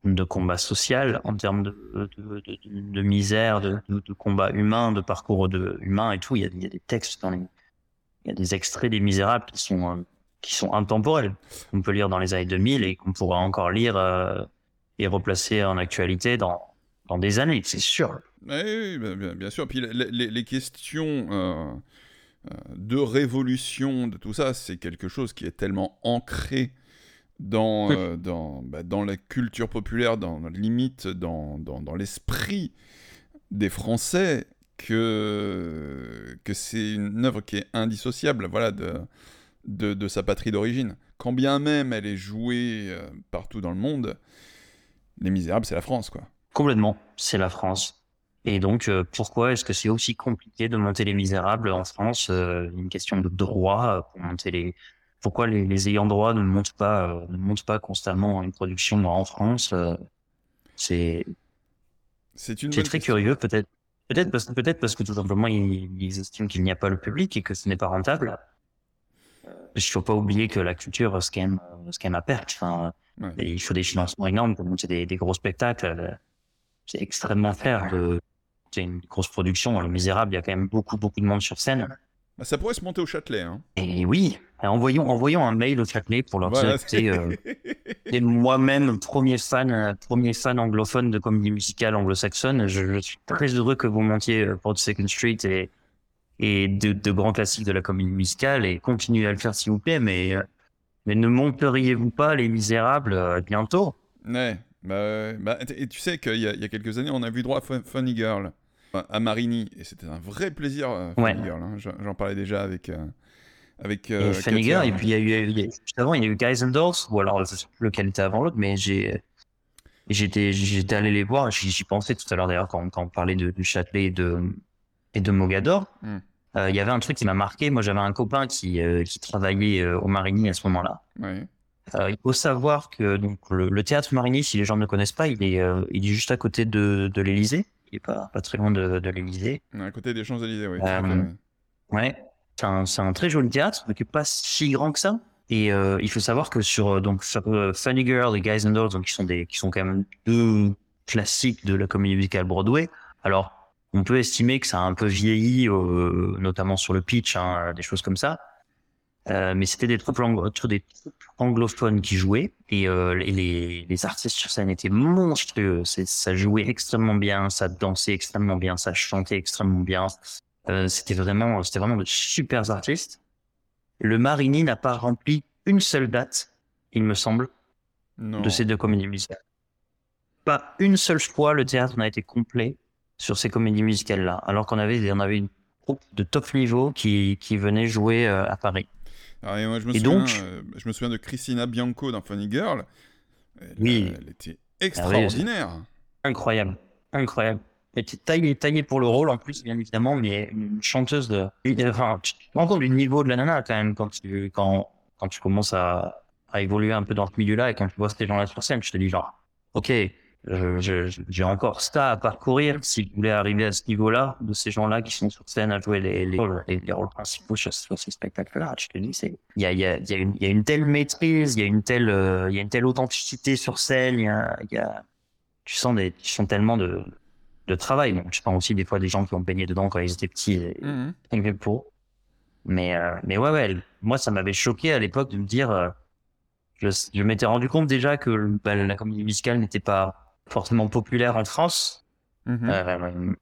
de combat social, en termes de, de, de, de- de misère, de, de, de combat humain, de parcours de, humain et tout. Il y a, il y a des textes dans les, il y a des extraits des Misérables qui sont, euh, qui sont intemporels. qu'on peut lire dans les années 2000 et qu'on pourra encore lire euh, et replacer en actualité dans, dans des années, c'est sûr. Oui, bien, bien, sûr. Puis les, les questions euh, euh, de révolution, de tout ça, c'est quelque chose qui est tellement ancré dans, euh, dans, bah, dans la culture populaire, dans, limite dans, dans, dans l'esprit des Français, que, que c'est une œuvre qui est indissociable voilà, de, de, de sa patrie d'origine. Quand bien même elle est jouée partout dans le monde, Les Misérables, c'est la France, quoi. Complètement, c'est la France. Et donc, euh, pourquoi est-ce que c'est aussi compliqué de monter Les Misérables en France euh, Une question de droit euh, pour monter les. Pourquoi les, les ayants droit ne montent pas, ne montent pas constamment une production en France C'est. C'est une. C'est très curieux, peut-être. Peut-être parce, peut-être parce que tout simplement ils, ils estiment qu'il n'y a pas le public et que ce n'est pas rentable. Il ne faut pas oublier que la culture, c'est quand même, c'est quand même à perte. Enfin, Ouais. il faut des financements énormes pour monter des, des gros spectacles c'est extrêmement de c'est une grosse production. Le Misérable, il y a quand même beaucoup, beaucoup de monde sur scène. Bah, ça pourrait se monter au Châtelet. Hein. Et oui, envoyons, envoyons un mail au Châtelet pour leur Voilà. dire, euh, moi-même, premier fan, euh, premier fan anglophone de comédie musicale anglo-saxonne, je, je suis très heureux que vous montiez euh, Port Second Street et, et de, de grands classiques de la comédie musicale et continuez à le faire s'il vous plaît, mais, euh, mais ne monteriez-vous pas Les Misérables euh, bientôt? Ouais. Bah, bah, et tu sais qu'il y, a- il y a quelques années, on a vu droit à Fun- Funny Girl à Marigny, et c'était un vrai plaisir, euh, Funny Ouais. Girl. hein. J'en parlais déjà avec. euh, avec euh, Funny. Girl, et puis il y a eu, il y a- juste avant, il y a eu Guys and Dolls, ou alors je sais plus lequel était avant l'autre, mais j'ai, j'étais, j'étais allé les voir, j'y, pensais tout à l'heure d'ailleurs quand, quand on parlait de, du Châtelet et de, et de Mogador. Hmm. Euh, Il y avait un truc qui m'a marqué. Moi, j'avais un copain qui, euh, qui travaillait euh, au Marigny à ce moment-là. Euh, il faut savoir que donc le, le théâtre Marigny, si les gens ne connaissent pas, il est, euh, il est juste à côté de, de l'Élysée. Il est pas, pas très loin de, de l'Élysée. À côté des Champs-Élysées, oui. Euh. Ouais, c'est un, très joli théâtre, mais qui est pas si grand que ça. Et il faut savoir que sur donc Funny Girl et Guys and Dolls, donc qui sont des qui sont quand même deux classiques de la comédie musicale Broadway. Alors on peut estimer que ça a un peu vieilli, euh, notamment sur le pitch, hein, des choses comme ça. Euh, mais c'était des troupes, ang- des troupes anglophones qui jouaient et euh, les- les, artistes sur scène étaient monstrueux. Ça jouait extrêmement bien, ça dansait extrêmement bien, ça chantait extrêmement bien. Euh, c'était vraiment, c'était vraiment de super artistes. Le Marigny n'a pas rempli une seule date, il me semble, Non. de ces deux comédies musicales. Pas une seule fois le théâtre n'a été complet sur ces comédies musicales-là, alors qu'on avait, on avait une troupe de top niveau qui, qui venait jouer euh, à Paris. Ah, et moi, je me Et souviens, donc- euh, je me souviens de Christina Bianco dans Funny Girl. Elle, Oui. Elle était extraordinaire. Incroyable, incroyable. Elle était taillée, taillée pour le rôle en plus, bien évidemment, mais une chanteuse de. Enfin, tu te rends compte du niveau de la nana quand même quand tu, quand, quand tu commences à, à évoluer un peu dans ce milieu-là et quand tu vois ces gens-là sur scène, je te dis genre, ok, je- j'ai encore ça à parcourir si je voulais arriver à ce niveau-là de ces gens-là qui sont sur scène à jouer les, les, rôles, les, les rôles principaux sur, ces spectacles-là. Je te dis, il y a, il y a, y a y a une telle maîtrise, il y a une telle, euh, il y a une telle authenticité sur scène, il y a, il y a, tu sens des, tu sens tellement de, de travail. Donc, je pense aussi des fois des gens qui ont baigné dedans quand ils étaient petits et, et pour. Mais, euh, mais ouais, ouais, moi, ça m'avait choqué à l'époque de me dire, euh, je, je m'étais rendu compte déjà que bah, la comédie musicale n'était pas forcément populaire en France. Mhm. Euh,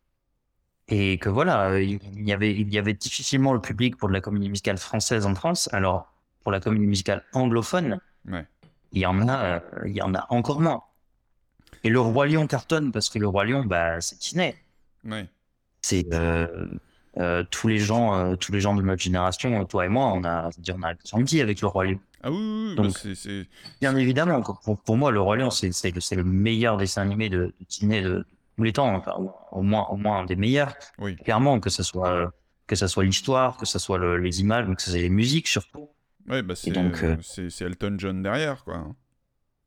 et que voilà, il y avait, il y avait difficilement le public pour de la comédie musicale française en France. Alors, pour la comédie musicale anglophone, Ouais. il y en a, euh, il y en a encore moins. Et le Roi Lion cartonne parce que le Roi Lion, bah, c'est Disney. Ouais. C'est euh, euh, tous les gens, euh, tous les gens de notre génération, toi et moi, on a, on a grandi avec le Roi Lion. Ah oui, oui, oui, bah, Donc- c'est- c'est. Bien évidemment, pour, pour moi, le Roi Lion, c'est c'est le, meilleur dessin animé de, de Disney de tous les temps, enfin, au- au moins, au moins un des meilleurs. Oui. Clairement, que ce soit, euh, que ça soit l'histoire, que ce soit le- les images, mais que ce soit les musiques surtout. Ouais, bah, c'est donc, euh, c'est- c'est Elton John derrière, quoi.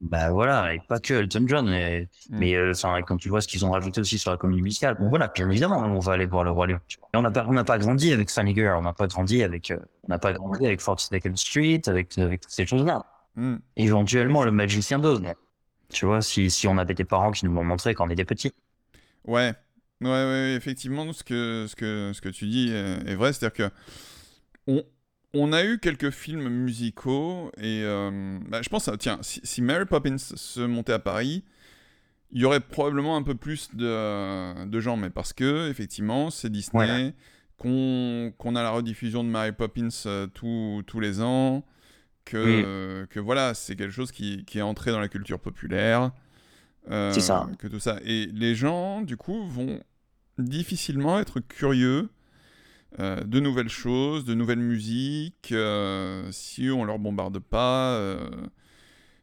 Bah voilà, et pas que Elton John, et- Mm. mais euh, quand tu vois ce qu'ils ont rajouté aussi sur la comédie musicale, bon voilà, bien évidemment, on va aller voir le Roi Lion. tu vois. Et on n'a pas, on n'a pas grandi avec Funny Girl, on n'a pas grandi avec, euh, on n'a pas grandi avec 42nd Street, avec, avec toutes ces choses-là. Mm. Éventuellement, le Magicien d'Oz, tu vois, si, si on avait des parents qui nous l'ont montré quand on était petits. Ouais. Ouais, ouais, effectivement, ce que, ce que, ce que tu dis est, est vrai. C'est-à-dire que on, on a eu quelques films musicaux et euh, bah, je pense, à- tiens, si, si Mary Poppins se montait à Paris, il y aurait probablement un peu plus de, de gens, mais parce que, effectivement, c'est Disney, qu'on a la rediffusion de Mary Poppins euh, tous les ans, que, que voilà, c'est quelque chose qui, qui, est entré dans la culture populaire. Euh, c'est ça. Que tout ça. Et les gens, du coup, vont difficilement être curieux euh, de nouvelles choses, de nouvelles musiques, si on leur bombarde pas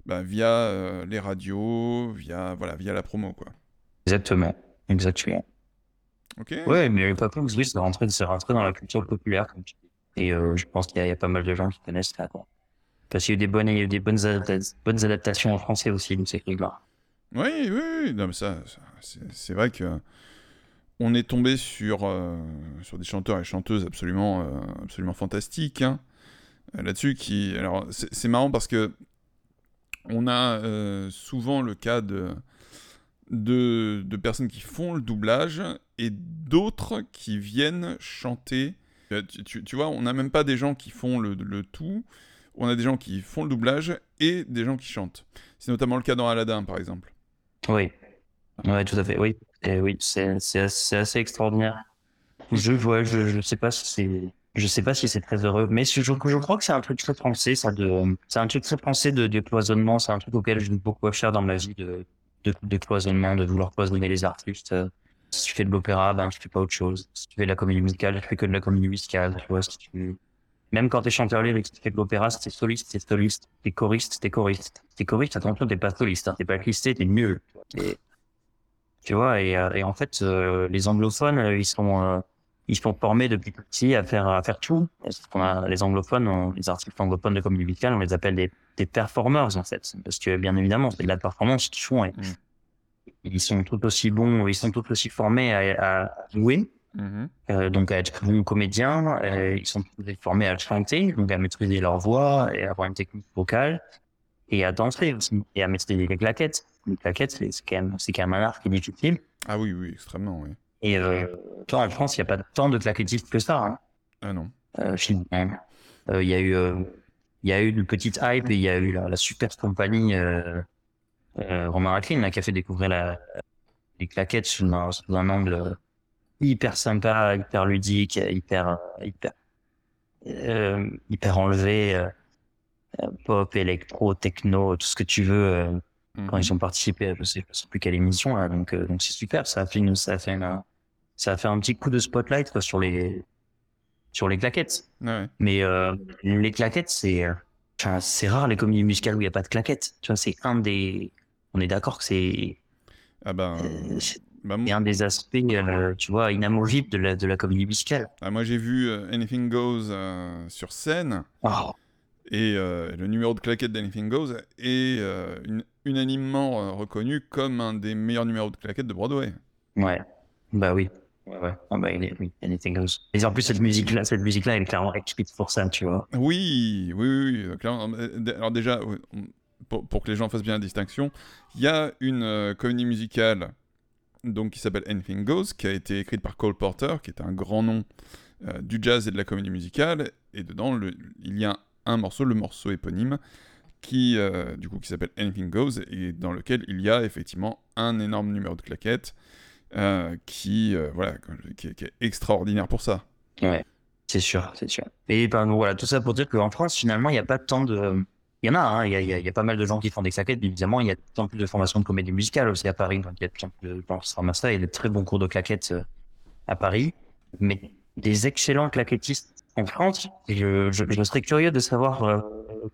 bah, via euh, les radios, via, voilà, via la promo. Quoi. Exactement, exactement. Ok. Ouais, mais Poppins, oui, c'est rentré, rentré dans la culture populaire. Et euh, je pense qu'il y, a pas mal de gens qui connaissent ça. Quoi. Parce qu'il y a eu des bonnes, il y a eu des bonnes, bonnes adaptations en français aussi de ces trucs-là. Oui, oui, oui. Non, mais ça, c'est vrai que on est tombé sur, euh, sur des chanteurs et chanteuses absolument, absolument fantastiques hein, là-dessus. Qui, alors, c'est marrant parce que on a euh, souvent le cas de, de, personnes qui font le doublage et d'autres qui viennent chanter. Euh, tu, vois, on n'a même pas des gens qui font le, tout, on a des gens qui font le doublage et des gens qui chantent. C'est notamment le cas dans Aladdin, par exemple. Oui, ouais, tout à fait, oui. Et oui, c'est assez, extraordinaire. Je, vois, je, je sais pas si c'est je sais pas si c'est très heureux, mais je, je crois que c'est un truc très français, ça de, c'est un truc très français de, de c'est un truc auquel je beaucoup cher dans ma vie de, de, de de vouloir cloisonner les artistes. Si tu fais de l'opéra, ben, je fais pas autre chose. Si tu fais de la comédie musicale, je fais que de la comédie musicale, tu vois, si tu, même quand t'es chanteur lyrique, si tu fais de l'opéra, c'est soliste, c'est soliste, t'es choriste, t'es choriste. T'es choriste, attention, t'es pas soliste, hein, t'es pas listé, t'es nul. Et, tu vois, et, et en fait, euh, les anglophones, euh, ils sont, euh, ils sont formés depuis petit à faire à faire tout. qu'on a les anglophones, les artistes anglophones de comédie musicale, on les appelle des, des performers en fait, parce que bien évidemment c'est de la performance qu'ils font. Et mm. Ils sont tout aussi bons, ils sont tout aussi formés à, à jouer, mm-hmm. euh, donc à être bons comédiens. ils sont formés à chanter, donc à maîtriser leur voix et avoir une technique vocale et à danser aussi et à maîtriser les claquettes. Les claquettes, c'est quand même c'est quand même un art qui est difficile. Ah oui, oui, extrêmement, oui. Et euh, toi, en France, il n'y a pas tant de claquettistes que ça. Hein. Ah non. Euh, euh, il y a eu, il y a eu une petite hype et il y a eu la, super compagnie Romain Racklin qui a fait découvrir la, les claquettes sous un, un, angle hyper sympa, hyper ludique, hyper, hyper, hyper enlevé, pop, électro, techno, tout ce que tu veux. Quand ils ont participé, je sais, sais plus quelle émission, là, donc donc c'est super. Ça a fait une, ça a fait une, ça a fait un petit coup de spotlight quoi, sur les sur les claquettes. Mais euh, les claquettes, c'est c'est rare les comédies musicales où il n'y a pas de claquettes. Tu vois, c'est un des. On est d'accord que c'est. Ah ben. Euh, bah, un des aspects, euh, tu vois, inamovibles de la, de la comédie musicale. Ah, moi, j'ai vu Anything Goes sur scène. Oh. Et le numéro de claquettes d'Anything Goes est unanimement reconnu comme un des meilleurs numéros de claquettes de Broadway. Ouais, bah oui. Ouais, ouais. Ah bah, oui, anything goes. Et en plus, cette musique-là, cette musique-là, elle est clairement écrite pour ça, tu vois. Oui, oui, oui. Alors déjà, pour, pour, que les gens fassent bien la distinction, il y a une euh, comédie musicale donc, qui s'appelle Anything Goes, qui a été écrite par Cole Porter, qui est un grand nom euh, du jazz et de la comédie musicale. Et dedans, le, il y a un morceau, le morceau éponyme, qui, euh, du coup, qui s'appelle Anything Goes, et dans lequel il y a effectivement un énorme numéro de claquettes euh, qui, euh, voilà, qui, est extraordinaire pour ça. Ouais, c'est sûr, c'est sûr. Et ben, voilà, tout ça pour dire qu'en France, finalement, il n'y a pas tant de. Il y en a, hein, il y, a, y, a, pas mal de gens qui font des claquettes, mais évidemment, il y a tant plus de formations de comédie musicale aussi à Paris. Donc, il y a tant plus de ça, il y a des très bons cours de claquettes à Paris. Mais des excellents claquettistes en France, et je, je, serais curieux de savoir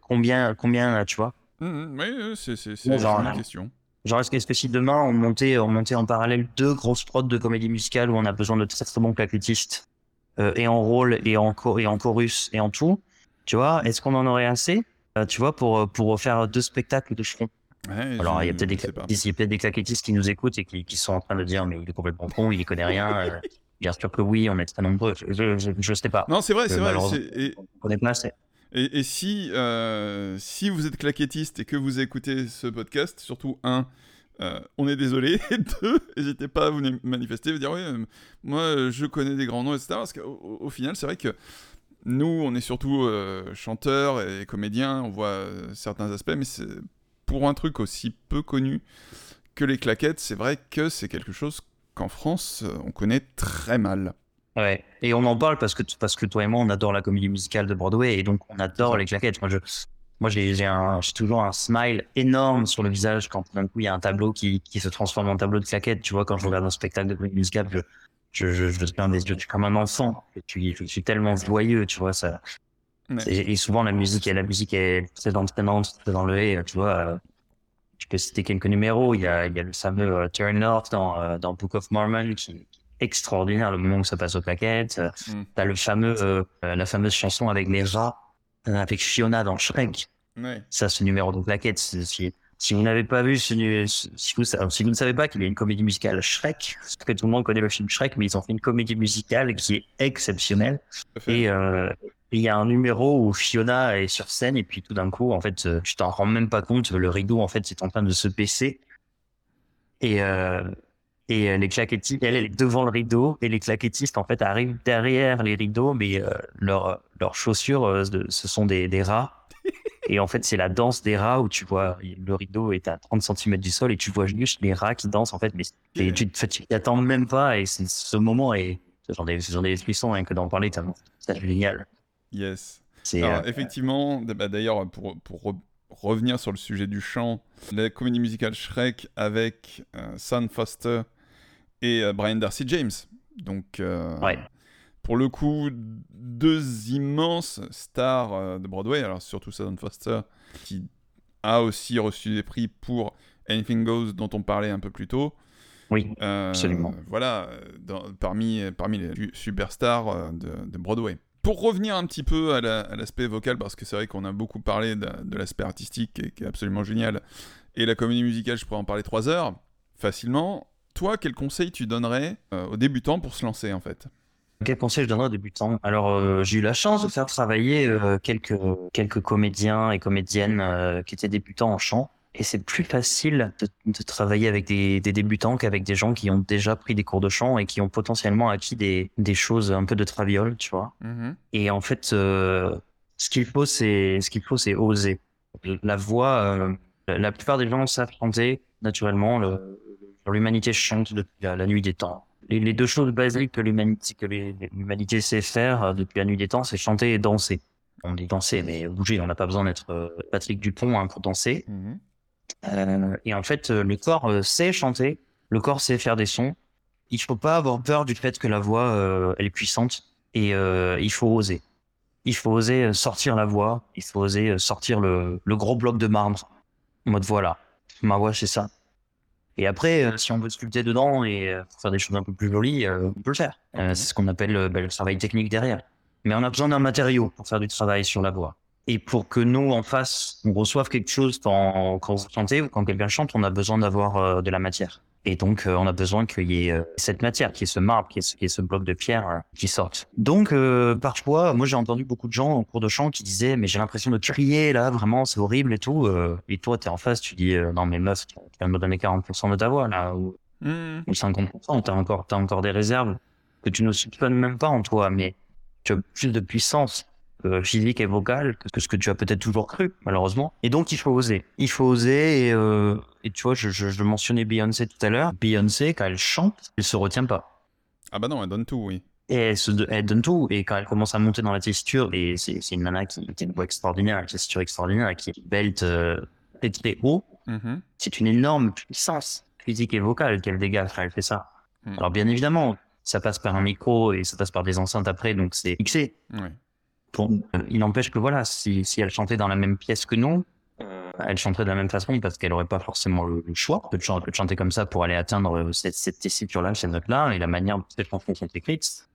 combien, combien, tu vois. Mmh, mmh, oui, c'est une question. Genre, est-ce que, si demain on montait, on montait en parallèle deux grosses prods de comédie musicale où on a besoin de très très bons claquettistes, euh, et en rôle, et en, et en chorus, et en tout, tu vois, est-ce qu'on en aurait assez, euh, tu vois, pour, pour faire deux spectacles de front Alors, il y a peut-être des, peut des claquettistes qui nous écoutent et qui, qui sont en train de dire, mais il est complètement con, il y connaît rien. Euh, bien sûr que oui, on est très nombreux. Je, je sais pas. Non, c'est vrai, c'est vrai. Et... On est pas assez. Et, et si, euh, si vous êtes claquettiste et que vous écoutez ce podcast, surtout un, euh, on est désolé, et deux, n'hésitez pas à vous manifester, vous dire oui, euh, moi je connais des grands noms, etc. Parce qu'au au final, c'est vrai que nous, on est surtout chanteurs et comédiens, on voit certains aspects, mais pour un truc aussi peu connu que les claquettes, c'est vrai que c'est quelque chose qu'en France, euh, on connaît très mal. Ouais, et on en parle parce que, parce que toi et moi, on adore la comédie musicale de Broadway et donc on adore les claquettes. Moi, je, moi j'ai, toujours un smile énorme sur le visage quand d'un coup il y a un tableau qui, qui se transforme en tableau de claquettes. Tu vois, quand je regarde un spectacle de comédie musicale, je, je, je, je plein des yeux, tu comme un enfant. Je suis tellement joyeux, tu vois, ça. Ouais. Et, et souvent la musique, la musique est très entraînante, très dans le et, tu vois. Tu peux citer quelques numéros. Il y a, il y a le fameux euh, Turn North dans, euh, dans Book of Mormon qui, est extraordinaire le moment où ça passe aux claquettes. Euh, Mm. T'as le fameux, euh, la fameuse chanson avec les rats, avec Fiona dans Shrek. Ça, ce numéro de claquettes, c'est- si, si vous n'avez pas vu ce, si vous, sa- si vous ne savez pas qu'il y a une comédie musicale Shrek, parce que tout le monde connaît le film Shrek, mais ils ont fait une comédie musicale qui est exceptionnelle. Et euh, il y a un numéro où Fiona est sur scène et puis tout d'un coup, en fait, euh, tu t'en rends même pas compte, le rideau en fait c'est en train de se baisser et euh, et euh, les claquettistes, elle, elle est devant le rideau et les claquettistes en fait arrivent derrière les rideaux, mais euh, leurs leurs chaussures, euh, ce sont des, des rats. Et en fait, c'est la danse des rats où tu vois le rideau est à 30 cm du sol et tu vois juste les rats qui dansent en fait, mais et tu t'y attends même pas et ce moment est j'en ai j'en ai des frissons rien que d'en parler tellement c'est génial. Yes. Alors, euh, effectivement, bah, d'ailleurs, pour, pour re- revenir sur le sujet du chant, la comédie musicale Shrek avec euh, Sam Foster et euh, Brian Darcy James. Donc, euh, Ouais. pour le coup, deux immenses stars de Broadway. Alors, surtout Sam Foster, qui a aussi reçu des prix pour Anything Goes, dont on parlait un peu plus tôt. oui, Absolument. Voilà, dans- parmi, parmi les su- superstars de, de Broadway. Pour revenir un petit peu à la- à l'aspect vocal, parce que c'est vrai qu'on a beaucoup parlé de, l'aspect artistique qui est, absolument génial, et la comédie musicale, je pourrais en parler trois heures, facilement. Toi, quel conseil tu donnerais euh, aux débutants pour se lancer, en fait? Quel conseil je donnerais aux débutants? Alors, euh, j'ai eu la chance de faire travailler euh, quelques, comédiens et comédiennes qui étaient débutants en chant. Et c'est plus facile de, de travailler avec des, des débutants qu'avec des gens qui ont déjà pris des cours de chant et qui ont potentiellement acquis des, des choses un peu de traviole, tu vois. Et en fait, euh, ce qu'il faut, c'est ce qu'il faut, c'est oser. La voix, euh, la plupart des gens savent chanter naturellement. Le- L'humanité chante depuis la, la nuit des temps. Les, les deux choses basiques que l'humanité que l'humanité sait faire euh, depuis la nuit des temps, c'est chanter et danser. On dit danser, mais bouger. On n'a pas besoin d'être Patrick Dupont hein, pour danser. Euh, et en fait, euh, le corps euh, sait chanter, le corps sait faire des sons. Il faut pas avoir peur du fait que la voix, euh, elle est puissante et euh, il faut oser. Il faut oser euh, sortir la voix, il faut oser euh, sortir le, le gros bloc de marbre. En mode voilà, ma voix c'est ça. Et après, euh, si on veut sculpter dedans et euh, faire des choses un peu plus jolies, euh, on peut le faire. Euh, c'est ce qu'on appelle euh, ben, le travail technique derrière. Mais on a besoin d'un matériau pour faire du travail sur la voix. Et pour que nous, en face, on reçoive quelque chose quand, quand vous chantez ou quand quelqu'un chante, on a besoin d'avoir euh, de la matière. Et donc, euh, on a besoin qu'il y ait euh, cette matière, qu'il y ait ce marbre, qu'il y ait ce, qu'il y ait ce bloc de pierre euh, qui sorte. Donc, euh, parfois, moi, j'ai entendu beaucoup de gens en cours de chant qui disaient, mais j'ai l'impression de crier là, vraiment, c'est horrible et tout. Euh, et toi, t'es en face, tu dis, euh, non, mais meuf, tu viens de me donner 40% de ta voix là, ou, Mhm. ou 50%, t'as encore, t'as encore des réserves que tu ne soupçonnes même pas en toi, mais tu as plus de puissance euh, physique et vocale que, ce que tu as peut-être toujours cru, malheureusement. Et donc, il faut oser. Il faut oser, et, euh, et tu vois, je, je, je mentionnais Beyoncé tout à l'heure. Beyoncé, quand elle chante, elle se retient pas. Ah bah non, elle donne tout, oui. Et elle, se, elle donne tout, et quand elle commence à monter dans la texture, et c'est une nana qui, qui a une voix extraordinaire, une texture extraordinaire, qui belt euh, très très haut, Mhm. c'est une énorme puissance physique et vocale qu'elle dégage quand elle fait ça. Hmm. Alors bien évidemment, ça passe par un micro et ça passe par des enceintes après, donc c'est fixé. Ouais. Pour, il n'empêche que voilà, si, si elle chantait dans la même pièce que nous, euh, elle chanterait de la même façon parce qu'elle aurait pas forcément le, le choix. Peut chanter comme ça pour aller atteindre euh, cette, cette tessiture-là, cette note-là, et la manière dont ces chansons sont écrites.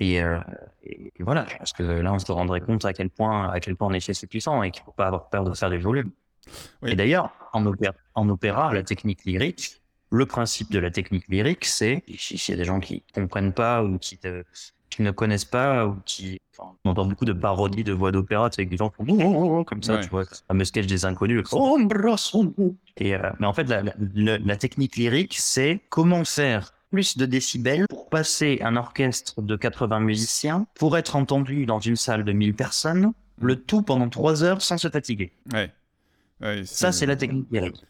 Et, euh, et, voilà, parce que là, on se rendrait compte à quel point, à quel point en effet c'est puissant et qu'il faut pas avoir peur de faire des volumes. Oui. Et d'ailleurs, en opéra, en opéra, la technique lyrique, le principe de la technique lyrique, c'est, si- s'il y a des gens qui comprennent pas ou qui, te- qui ne connaissent pas ou qui, enfin, on entend beaucoup de parodies de voix d'opéra, tu sais, avec des gens qui font comme ça, Ouais. tu vois, le fameux sketch des inconnus. le Et, euh, mais en fait, la, la- la technique lyrique, c'est comment faire plus de décibels pour passer un orchestre de 80 musiciens pour être entendu dans une salle de 1000 personnes, le tout pendant 3 heures sans se fatiguer. Ouais. Ouais, Ça, c'est la technique lyrique.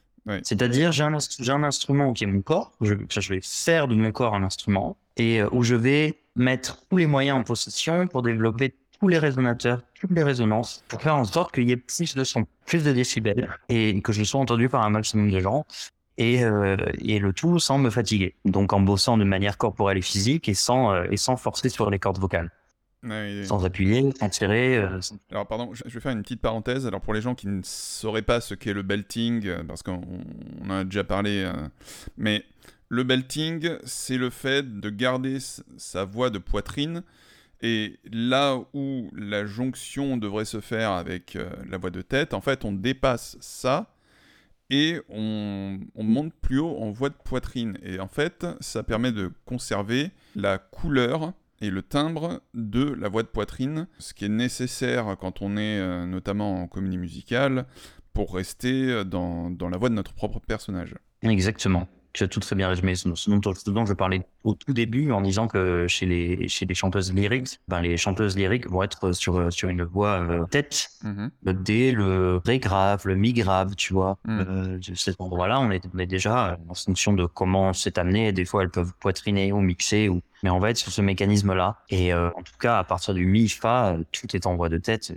C'est-à-dire, j'ai un, un, instrument qui est mon corps, je, je vais faire de mon corps un instrument, et euh, où je vais mettre tous les moyens en possession pour développer tous les résonateurs, toutes les résonances, pour faire en sorte qu'il y ait plus de son, plus de décibels, et que je sois entendu par un maximum de gens, et, euh, et le tout sans me fatiguer. Donc en bossant de manière corporelle et physique, et sans, euh, et sans forcer sur les cordes vocales. Sans appuyer, sans tirer. Euh, Alors, pardon, je vais faire une petite parenthèse. Alors, pour les gens qui ne sauraient pas ce qu'est le belting, parce qu'on en a déjà parlé, mais le belting, c'est le fait de garder sa voix de poitrine. Et là où la jonction devrait se faire avec la voix de tête, en fait, on dépasse ça et on, on, monte plus haut en voix de poitrine. Et en fait, ça permet de conserver la couleur et le timbre de la voix de poitrine, ce qui est nécessaire quand on est euh, notamment en comédie musicale pour rester euh, dans, dans la voix de notre propre personnage. Exactement tu as tout très bien résumé. Ce, dont, je parlais au tout début en disant que chez les, chez les chanteuses lyriques, ben les chanteuses lyriques vont être sur, sur une voix euh, tête, mm-hmm. le D, le Ré grave, le Mi grave, tu vois. Mm. Euh, cet endroit-là, on est, on est déjà en fonction de comment c'est amené. Des fois, elles peuvent poitriner ou mixer, ou... mais on va être sur ce mécanisme-là. Et euh, en tout cas, à partir du Mi, Fa, tout est en voix de tête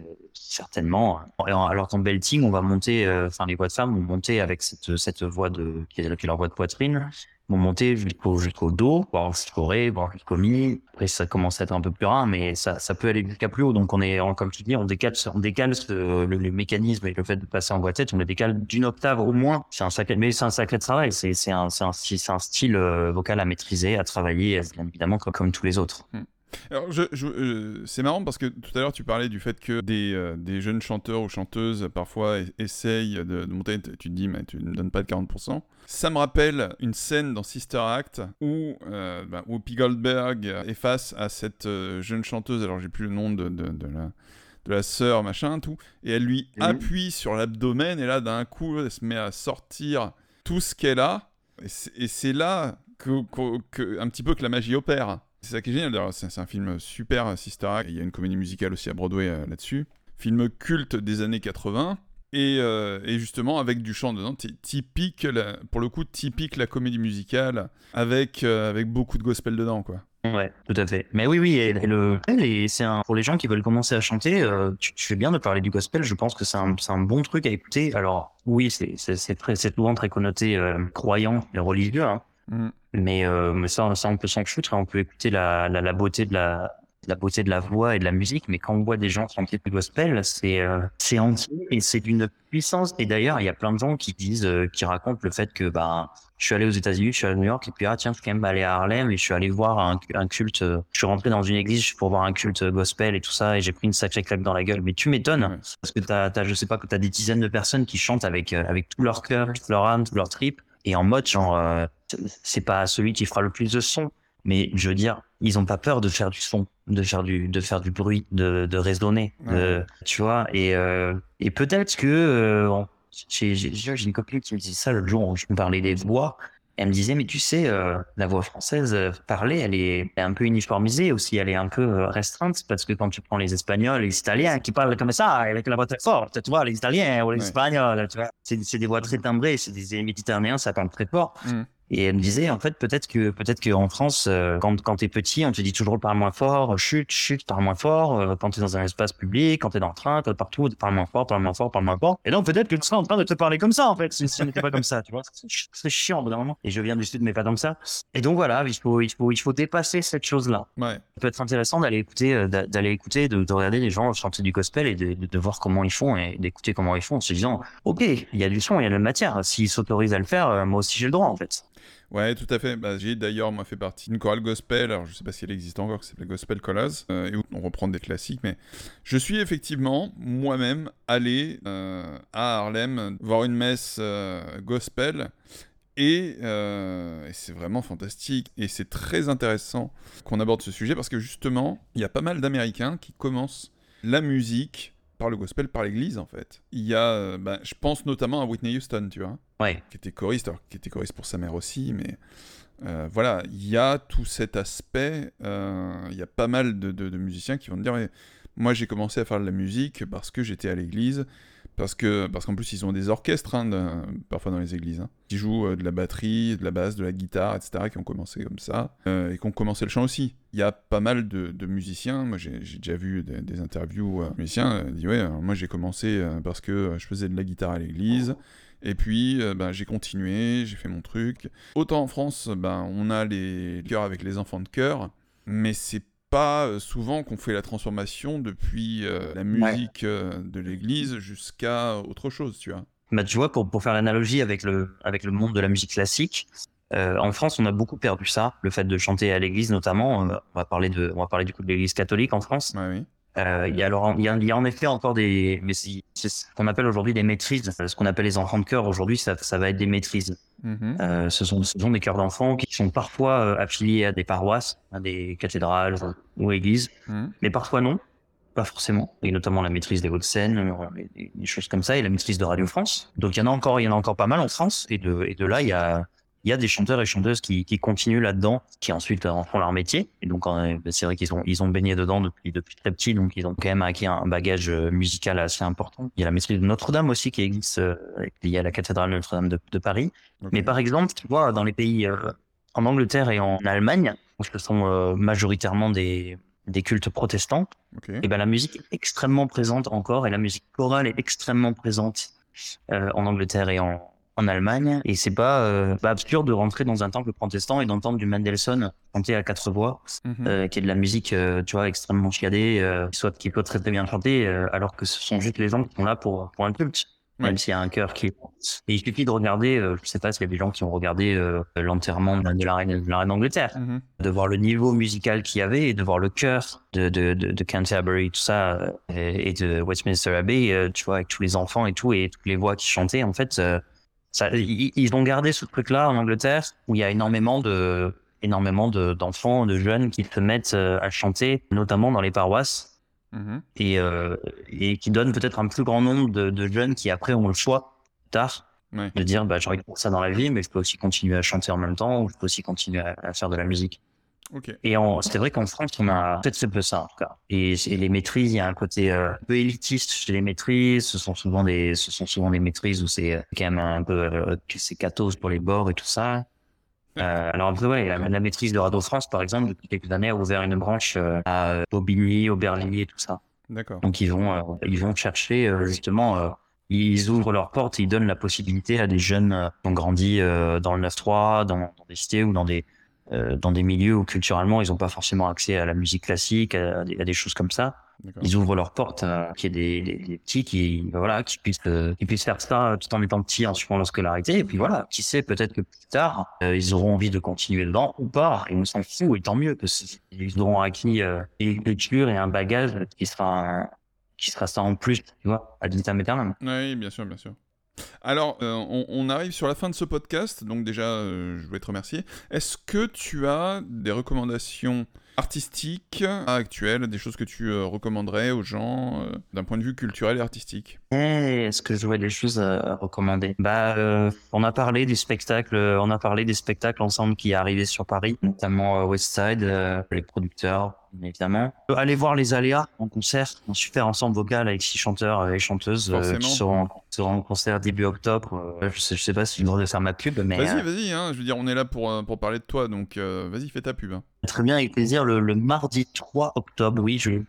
certainement. Alors qu'en belting, on va monter, euh, enfin les voix de femmes vont monter avec cette, cette voix de qui est, leur voix de poitrine, vont monter jusqu'au jusqu'au dos, voire jusqu'au ré, voire jusqu'au mi. Après ça commence à être un peu plus rare, mais ça ça peut aller jusqu'à plus haut. Donc on est, comme tu dis, on décale on décale le, mécanisme et le fait de passer en tête, on le décale d'une octave au moins. C'est un sacré, mais c'est un sacré travail. C'est c'est un c'est un, un, style euh, vocal à maîtriser, à travailler, évidemment comme, comme tous les autres. Hmm. Alors, je, euh, c'est marrant parce que tout à l'heure tu parlais du fait que des, euh, des jeunes chanteurs ou chanteuses parfois essayent de, monter, tu te dis mais tu ne me donnes pas de 40%. Ça me rappelle une scène dans Sister Act où, euh, bah, Goldberg est face à cette euh, jeune chanteuse, alors j'ai plus le nom de, de, de la de la sœur, machin, tout, et elle lui appuie sur l'abdomen, et là, d'un coup, elle se met à sortir tout ce qu'elle a, et c'est là que, que, un petit peu que la magie opère. C'est ça qui est génial. C'est un film super, Sister Act. Il y a une comédie musicale aussi à Broadway euh, là-dessus. Film culte des années 80. Euh, et, justement avec du chant dedans, typique, pour le coup, typique la comédie musicale, avec, euh, avec beaucoup de gospel dedans, quoi. Ouais, tout à fait. Mais oui, oui, et, c'est pour les gens qui veulent commencer à chanter, tu, fais bien de parler du gospel. Je pense que c'est un, un, bon truc à écouter. Alors, oui, c'est, c'est, souvent très connoté croyant et religieux, hein. Mm. Mais, euh, mais ça, ça, on peut s'en foutre. Hein. On peut écouter la, la, la, beauté de la, la beauté de la voix et de la musique. Mais quand on voit des gens chanter du gospel, c'est euh, c'est entier et c'est d'une puissance. Et d'ailleurs, il y a plein de gens qui disent, euh, qui racontent le fait que bah je suis allé aux États-Unis, je suis allé à New York, et puis ah tiens, je suis quand même allé à Harlem et je suis allé voir un, un culte. Je suis rentré dans une église pour voir un culte gospel et tout ça, et j'ai pris une sacrée claque dans la gueule. Mais tu m'étonnes parce que t'as, as, je sais pas, que t'as des dizaines de personnes qui chantent avec avec tout leur cœur, toute leur âme, tout leur trip, et en mode genre c'est pas celui qui fera le plus de son, mais je veux dire, ils ont pas peur de faire du son, de faire du, de faire du bruit, de, de raisonner, tu vois. Et, euh, et peut-être que euh, j'ai une copine qui me dit ça le jour où je me parlais des voix. Elle me disait, mais tu sais, euh, la voix française euh, parlée, elle est, un peu uniformisée aussi, elle est un peu euh, restreinte, parce que quand tu prends les Espagnols, les Italiens qui parlent comme ça, avec la voix très forte, tu vois, les Italiens ou les Espagnols, tu vois, c'est des voix très timbrées, c'est des Méditerranéens, ça parle très fort. Mm. Et elle me disait, en fait, peut-être que, peut-être qu'en France, euh, quand, quand t'es petit, on te dit toujours parle moins fort, chute, chute, parle moins fort, euh, quand t'es dans un espace public, quand t'es dans le train, quand partout, parle moins fort, parle moins fort, parle moins fort. Et donc, peut-être que tu seras en train de te parler comme ça, en fait, si, ce n'était pas comme ça, tu vois. C'est chiant, vraiment. Et je viens du sud, mais pas comme ça. Et donc, voilà, il faut, il faut, il faut dépasser cette chose-là. Ouais. Ça peut être intéressant d'aller écouter, euh, d'aller écouter, de, de, regarder les gens chanter du gospel et de, de, voir comment ils font et d'écouter comment ils font en se disant, OK, il y a du son, il y a de la matière. S'ils s'autorisent à le faire, moi aussi j'ai le droit, en fait. Ouais, tout à fait. Bah, j'ai d'ailleurs, moi, fait partie d'une chorale gospel. Alors, je sais pas si elle existe encore, qui s'appelle Gospel Collaz, euh, et où on reprend des classiques. Mais je suis effectivement moi-même allé euh, à Harlem voir une messe euh, gospel. Et c'est vraiment fantastique. Et c'est très intéressant qu'on aborde ce sujet parce que justement, il y a pas mal d'Américains qui commencent la musique par le gospel, par l'église en fait. Il y a, bah, je pense notamment à Whitney Houston, tu vois qui était choriste, qui était choriste pour sa mère aussi, mais euh, voilà, il y a tout cet aspect, euh, il y a pas mal de, musiciens qui vont te dire, moi j'ai commencé à faire de la musique parce que j'étais à l'église, Parce que parce qu'en plus ils ont des orchestres hein, parfois dans les églises hein, qui jouent euh, de la batterie, de la basse, de la guitare, etc. qui ont commencé comme ça euh, et qui ont commencé le chant aussi. Il y a pas mal de, musiciens. Moi j'ai déjà vu des, interviews euh, musiciens euh, disent ouais moi j'ai commencé parce que je faisais de la guitare à l'église. Et puis, euh, ben, j'ai continué, j'ai fait mon truc. Autant en France, ben, on a les chœurs avec les enfants de chœur, mais c'est pas euh, souvent qu'on fait la transformation depuis euh, la musique euh, de l'église jusqu'à autre chose, tu vois. Bah, tu vois, pour, pour faire l'analogie avec le, avec le monde de la musique classique, euh, en France, on a beaucoup perdu ça, le fait de chanter à l'église notamment. On va parler de, on va parler du coup de l'église catholique en France. Ouais, oui. Euh, il y a alors, il y a, il y a en effet encore des, mais c'est ce qu'on appelle aujourd'hui des maîtrises. Euh, Ce qu'on appelle les enfants de chœur aujourd'hui, ça, ça va être des maîtrises. Mhm. Euh, ce sont, ce sont des chœurs d'enfants qui sont parfois euh, affiliés à des paroisses, à des cathédrales ou églises, Mhm. mais parfois non, pas forcément. Et notamment la maîtrise des Hauts-de-Seine, des, des choses comme ça, et la maîtrise de Radio France. Donc il y en a encore, il y en a encore pas mal en France. Et de, et de là, il y a, il y a des chanteurs et chanteuses qui, qui continuent là-dedans, qui ensuite en font leur métier. Et donc euh, c'est vrai qu'ils ont, ils ont baigné dedans depuis, depuis très petit, donc ils ont quand même acquis un bagage euh, musical assez important. Il y a la maîtrise de Notre-Dame aussi qui existe, euh, liée à la cathédrale Notre-Dame de, de Paris. Mais par exemple, tu vois, dans les pays euh, en Angleterre et en Allemagne, où ce sont euh, majoritairement des, des cultes protestants, Ok. et ben la musique est extrêmement présente encore, et la musique chorale est extrêmement présente euh, en Angleterre et en, en Allemagne. Et c'est pas, euh, pas absurde de rentrer dans un temple protestant et d'entendre du Mendelssohn chanter à quatre voix, Mhm. euh, qui est de la musique, euh, tu vois, extrêmement chiadée, euh, soit qui peut très très bien chanter, euh, alors que ce sont juste les gens qui sont là pour pour un culte. Ouais. Même s'il y a un cœur qui. Et il suffit de regarder, euh, je sais pas s'il y a des gens qui ont regardé euh, l'enterrement de la reine de la reine d'Angleterre, Mhm. de voir le niveau musical qu'il y avait et de voir le chœur de de de, de Canterbury, tout ça, euh, et, et de Westminster Abbey, euh, tu vois, avec tous les enfants et tout et toutes les voix qui chantaient, en fait. Ça, ils, ils ont gardé ce truc-là en Angleterre où il y a énormément de énormément de- d'enfants, de, jeunes qui se mettent euh, à chanter, notamment dans les paroisses, Mhm. et, euh, et qui donnent peut-être un plus grand nombre de, de jeunes qui après ont le choix plus tard de dire bah j'ai envie de faire ça dans la vie, mais je peux aussi continuer à chanter en même temps, ou je peux aussi continuer à, à faire de la musique. Ok. Et c'est vrai qu'en France, on a peut-être c'est peu ça en tout cas. Et, et les maîtrises, il y a un côté euh, un peu élitiste chez les maîtrises. Ce sont souvent des, ce sont souvent des maîtrises où c'est euh, quand même un peu, euh, c'est cathos pour les bords et tout ça. Euh, alors après, ouais, la, la maîtrise de Radio France, par exemple, depuis quelques années, a ouvert une branche euh, à Bobigny, Aubervilliers et tout ça. D'accord. Donc ils vont, ils vont chercher justement, ils ouvrent leurs portes et ils donnent la possibilité à des jeunes qui ont grandi dans le 9-3, dans, dans des cités ou dans des dans des milieux où culturellement ils n'ont pas forcément accès à la musique classique, à, des, à des choses comme ça. Ils ouvrent leurs portes, euh, qu'il y ait des, des, des petits qui voilà qui puissent euh, qui puissent faire ça tout en étant petits en suivant leur scolarité. Et puis voilà, qui sait peut-être que plus tard euh, ils auront envie de continuer dedans ou pas. Et on s'en fout et tant mieux parce qu'ils auront acquis euh, une culture et un bagage qui sera qui sera ça en plus, tu vois, ad vitam aeternam. Oui, bien sûr, bien sûr. Alors, euh, on, arrive sur la fin de ce podcast, donc déjà, euh, je voulais te remercier. Est-ce que tu as des recommandations artistiques actuelles, des choses que tu euh, recommanderais aux gens d'un point de vue culturel et artistique? Est-ce que j'aurais des choses à, recommander? Bah, on a parlé du spectacle, on a parlé des spectacles ensemble qui arrivaient sur Paris, notamment West Side, les producteurs, évidemment. Allez voir les Aléas en concert, un super ensemble vocal avec six chanteurs et chanteuses euh, qui seront, en- seront en concert début octobre. Euh, je, sais, je sais pas si droit de faire ma pub, mais Vas-y, euh, vas-y, hein, je veux dire, on est là pour, pour parler de toi, donc euh, vas-y, fais ta pub. hein. Très bien, avec plaisir. Le, le mardi 3 octobre, oui, je, je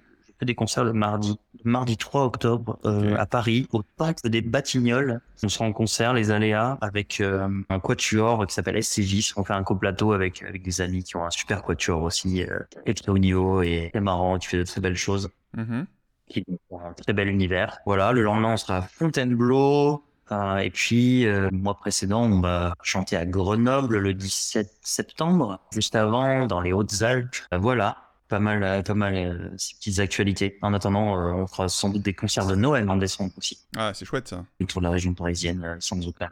des concerts le mardi. Mardi 3 octobre euh, à Paris, au Temple des Batignolles. On sera en concert, les Aléas, avec euh, un quatuor qui s'appelle SCJ. On fait un coplateau avec, avec des amis qui ont un super quatuor aussi, euh, et très haut niveau et très marrant, qui fait de très belles choses, Mhm. qui ont un très bel univers. Voilà, le lendemain, on sera à Fontainebleau. Euh, et puis, euh, le mois précédent, on va chanter à Grenoble le 17 septembre, juste avant, dans les Hautes-Alpes. Voilà, pas mal, euh, pas mal euh, ces petites actualités. En attendant, euh, on fera sans doute des concerts de Noël en décembre aussi, Ah, c'est chouette ça. autour de la région parisienne, euh, sans aucun.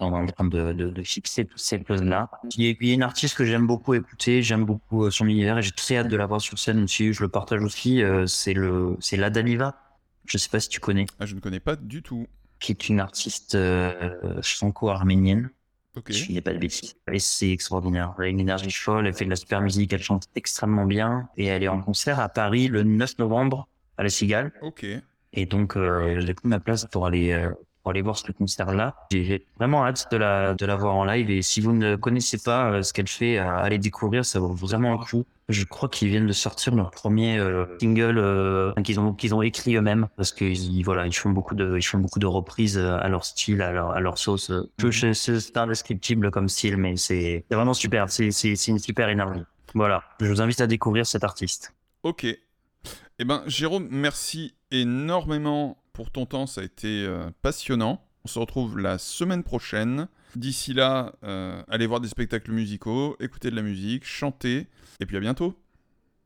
On est en train de, de, de fixer toutes ces choses-là. Il y a- il y a une artiste que j'aime beaucoup écouter, j'aime beaucoup son univers et j'ai très hâte de la voir sur scène aussi. Je le partage aussi. c'est le, c'est La Daliva. Je sais pas si tu connais, Ah, je ne connais pas du tout. qui est une artiste franco-arménienne. Ok. Je dis pas de bêtises. Et c'est extraordinaire. Elle a une énergie folle, elle fait de la super musique, elle chante extrêmement bien. Et elle est en concert à Paris le 9 novembre à la Cigale. Ok. Et donc, euh, j'ai pris ma place pour aller, euh, pour aller voir ce concert-là. J'ai vraiment hâte de la, de la voir en live. Et si vous ne connaissez pas euh, ce qu'elle fait, euh, allez découvrir, ça vaut vraiment le coup. Je crois qu'ils viennent de sortir leur premier euh, single euh, qu'ils ont qu'ils ont écrit eux-mêmes parce qu'ils voilà ils font beaucoup de ils font beaucoup de reprises à leur style à leur à leur sauce. Je- C'est indescriptible comme style, mais c'est c'est vraiment super. C'est c'est c'est une super énergie. Voilà, je vous invite à découvrir cet artiste. Ok. Eh ben, Jérôme, merci énormément pour ton temps. Ça a été euh, passionnant. On se retrouve la semaine prochaine. D'ici là, euh, allez voir des spectacles musicaux, écouter de la musique, chanter. Et puis à bientôt.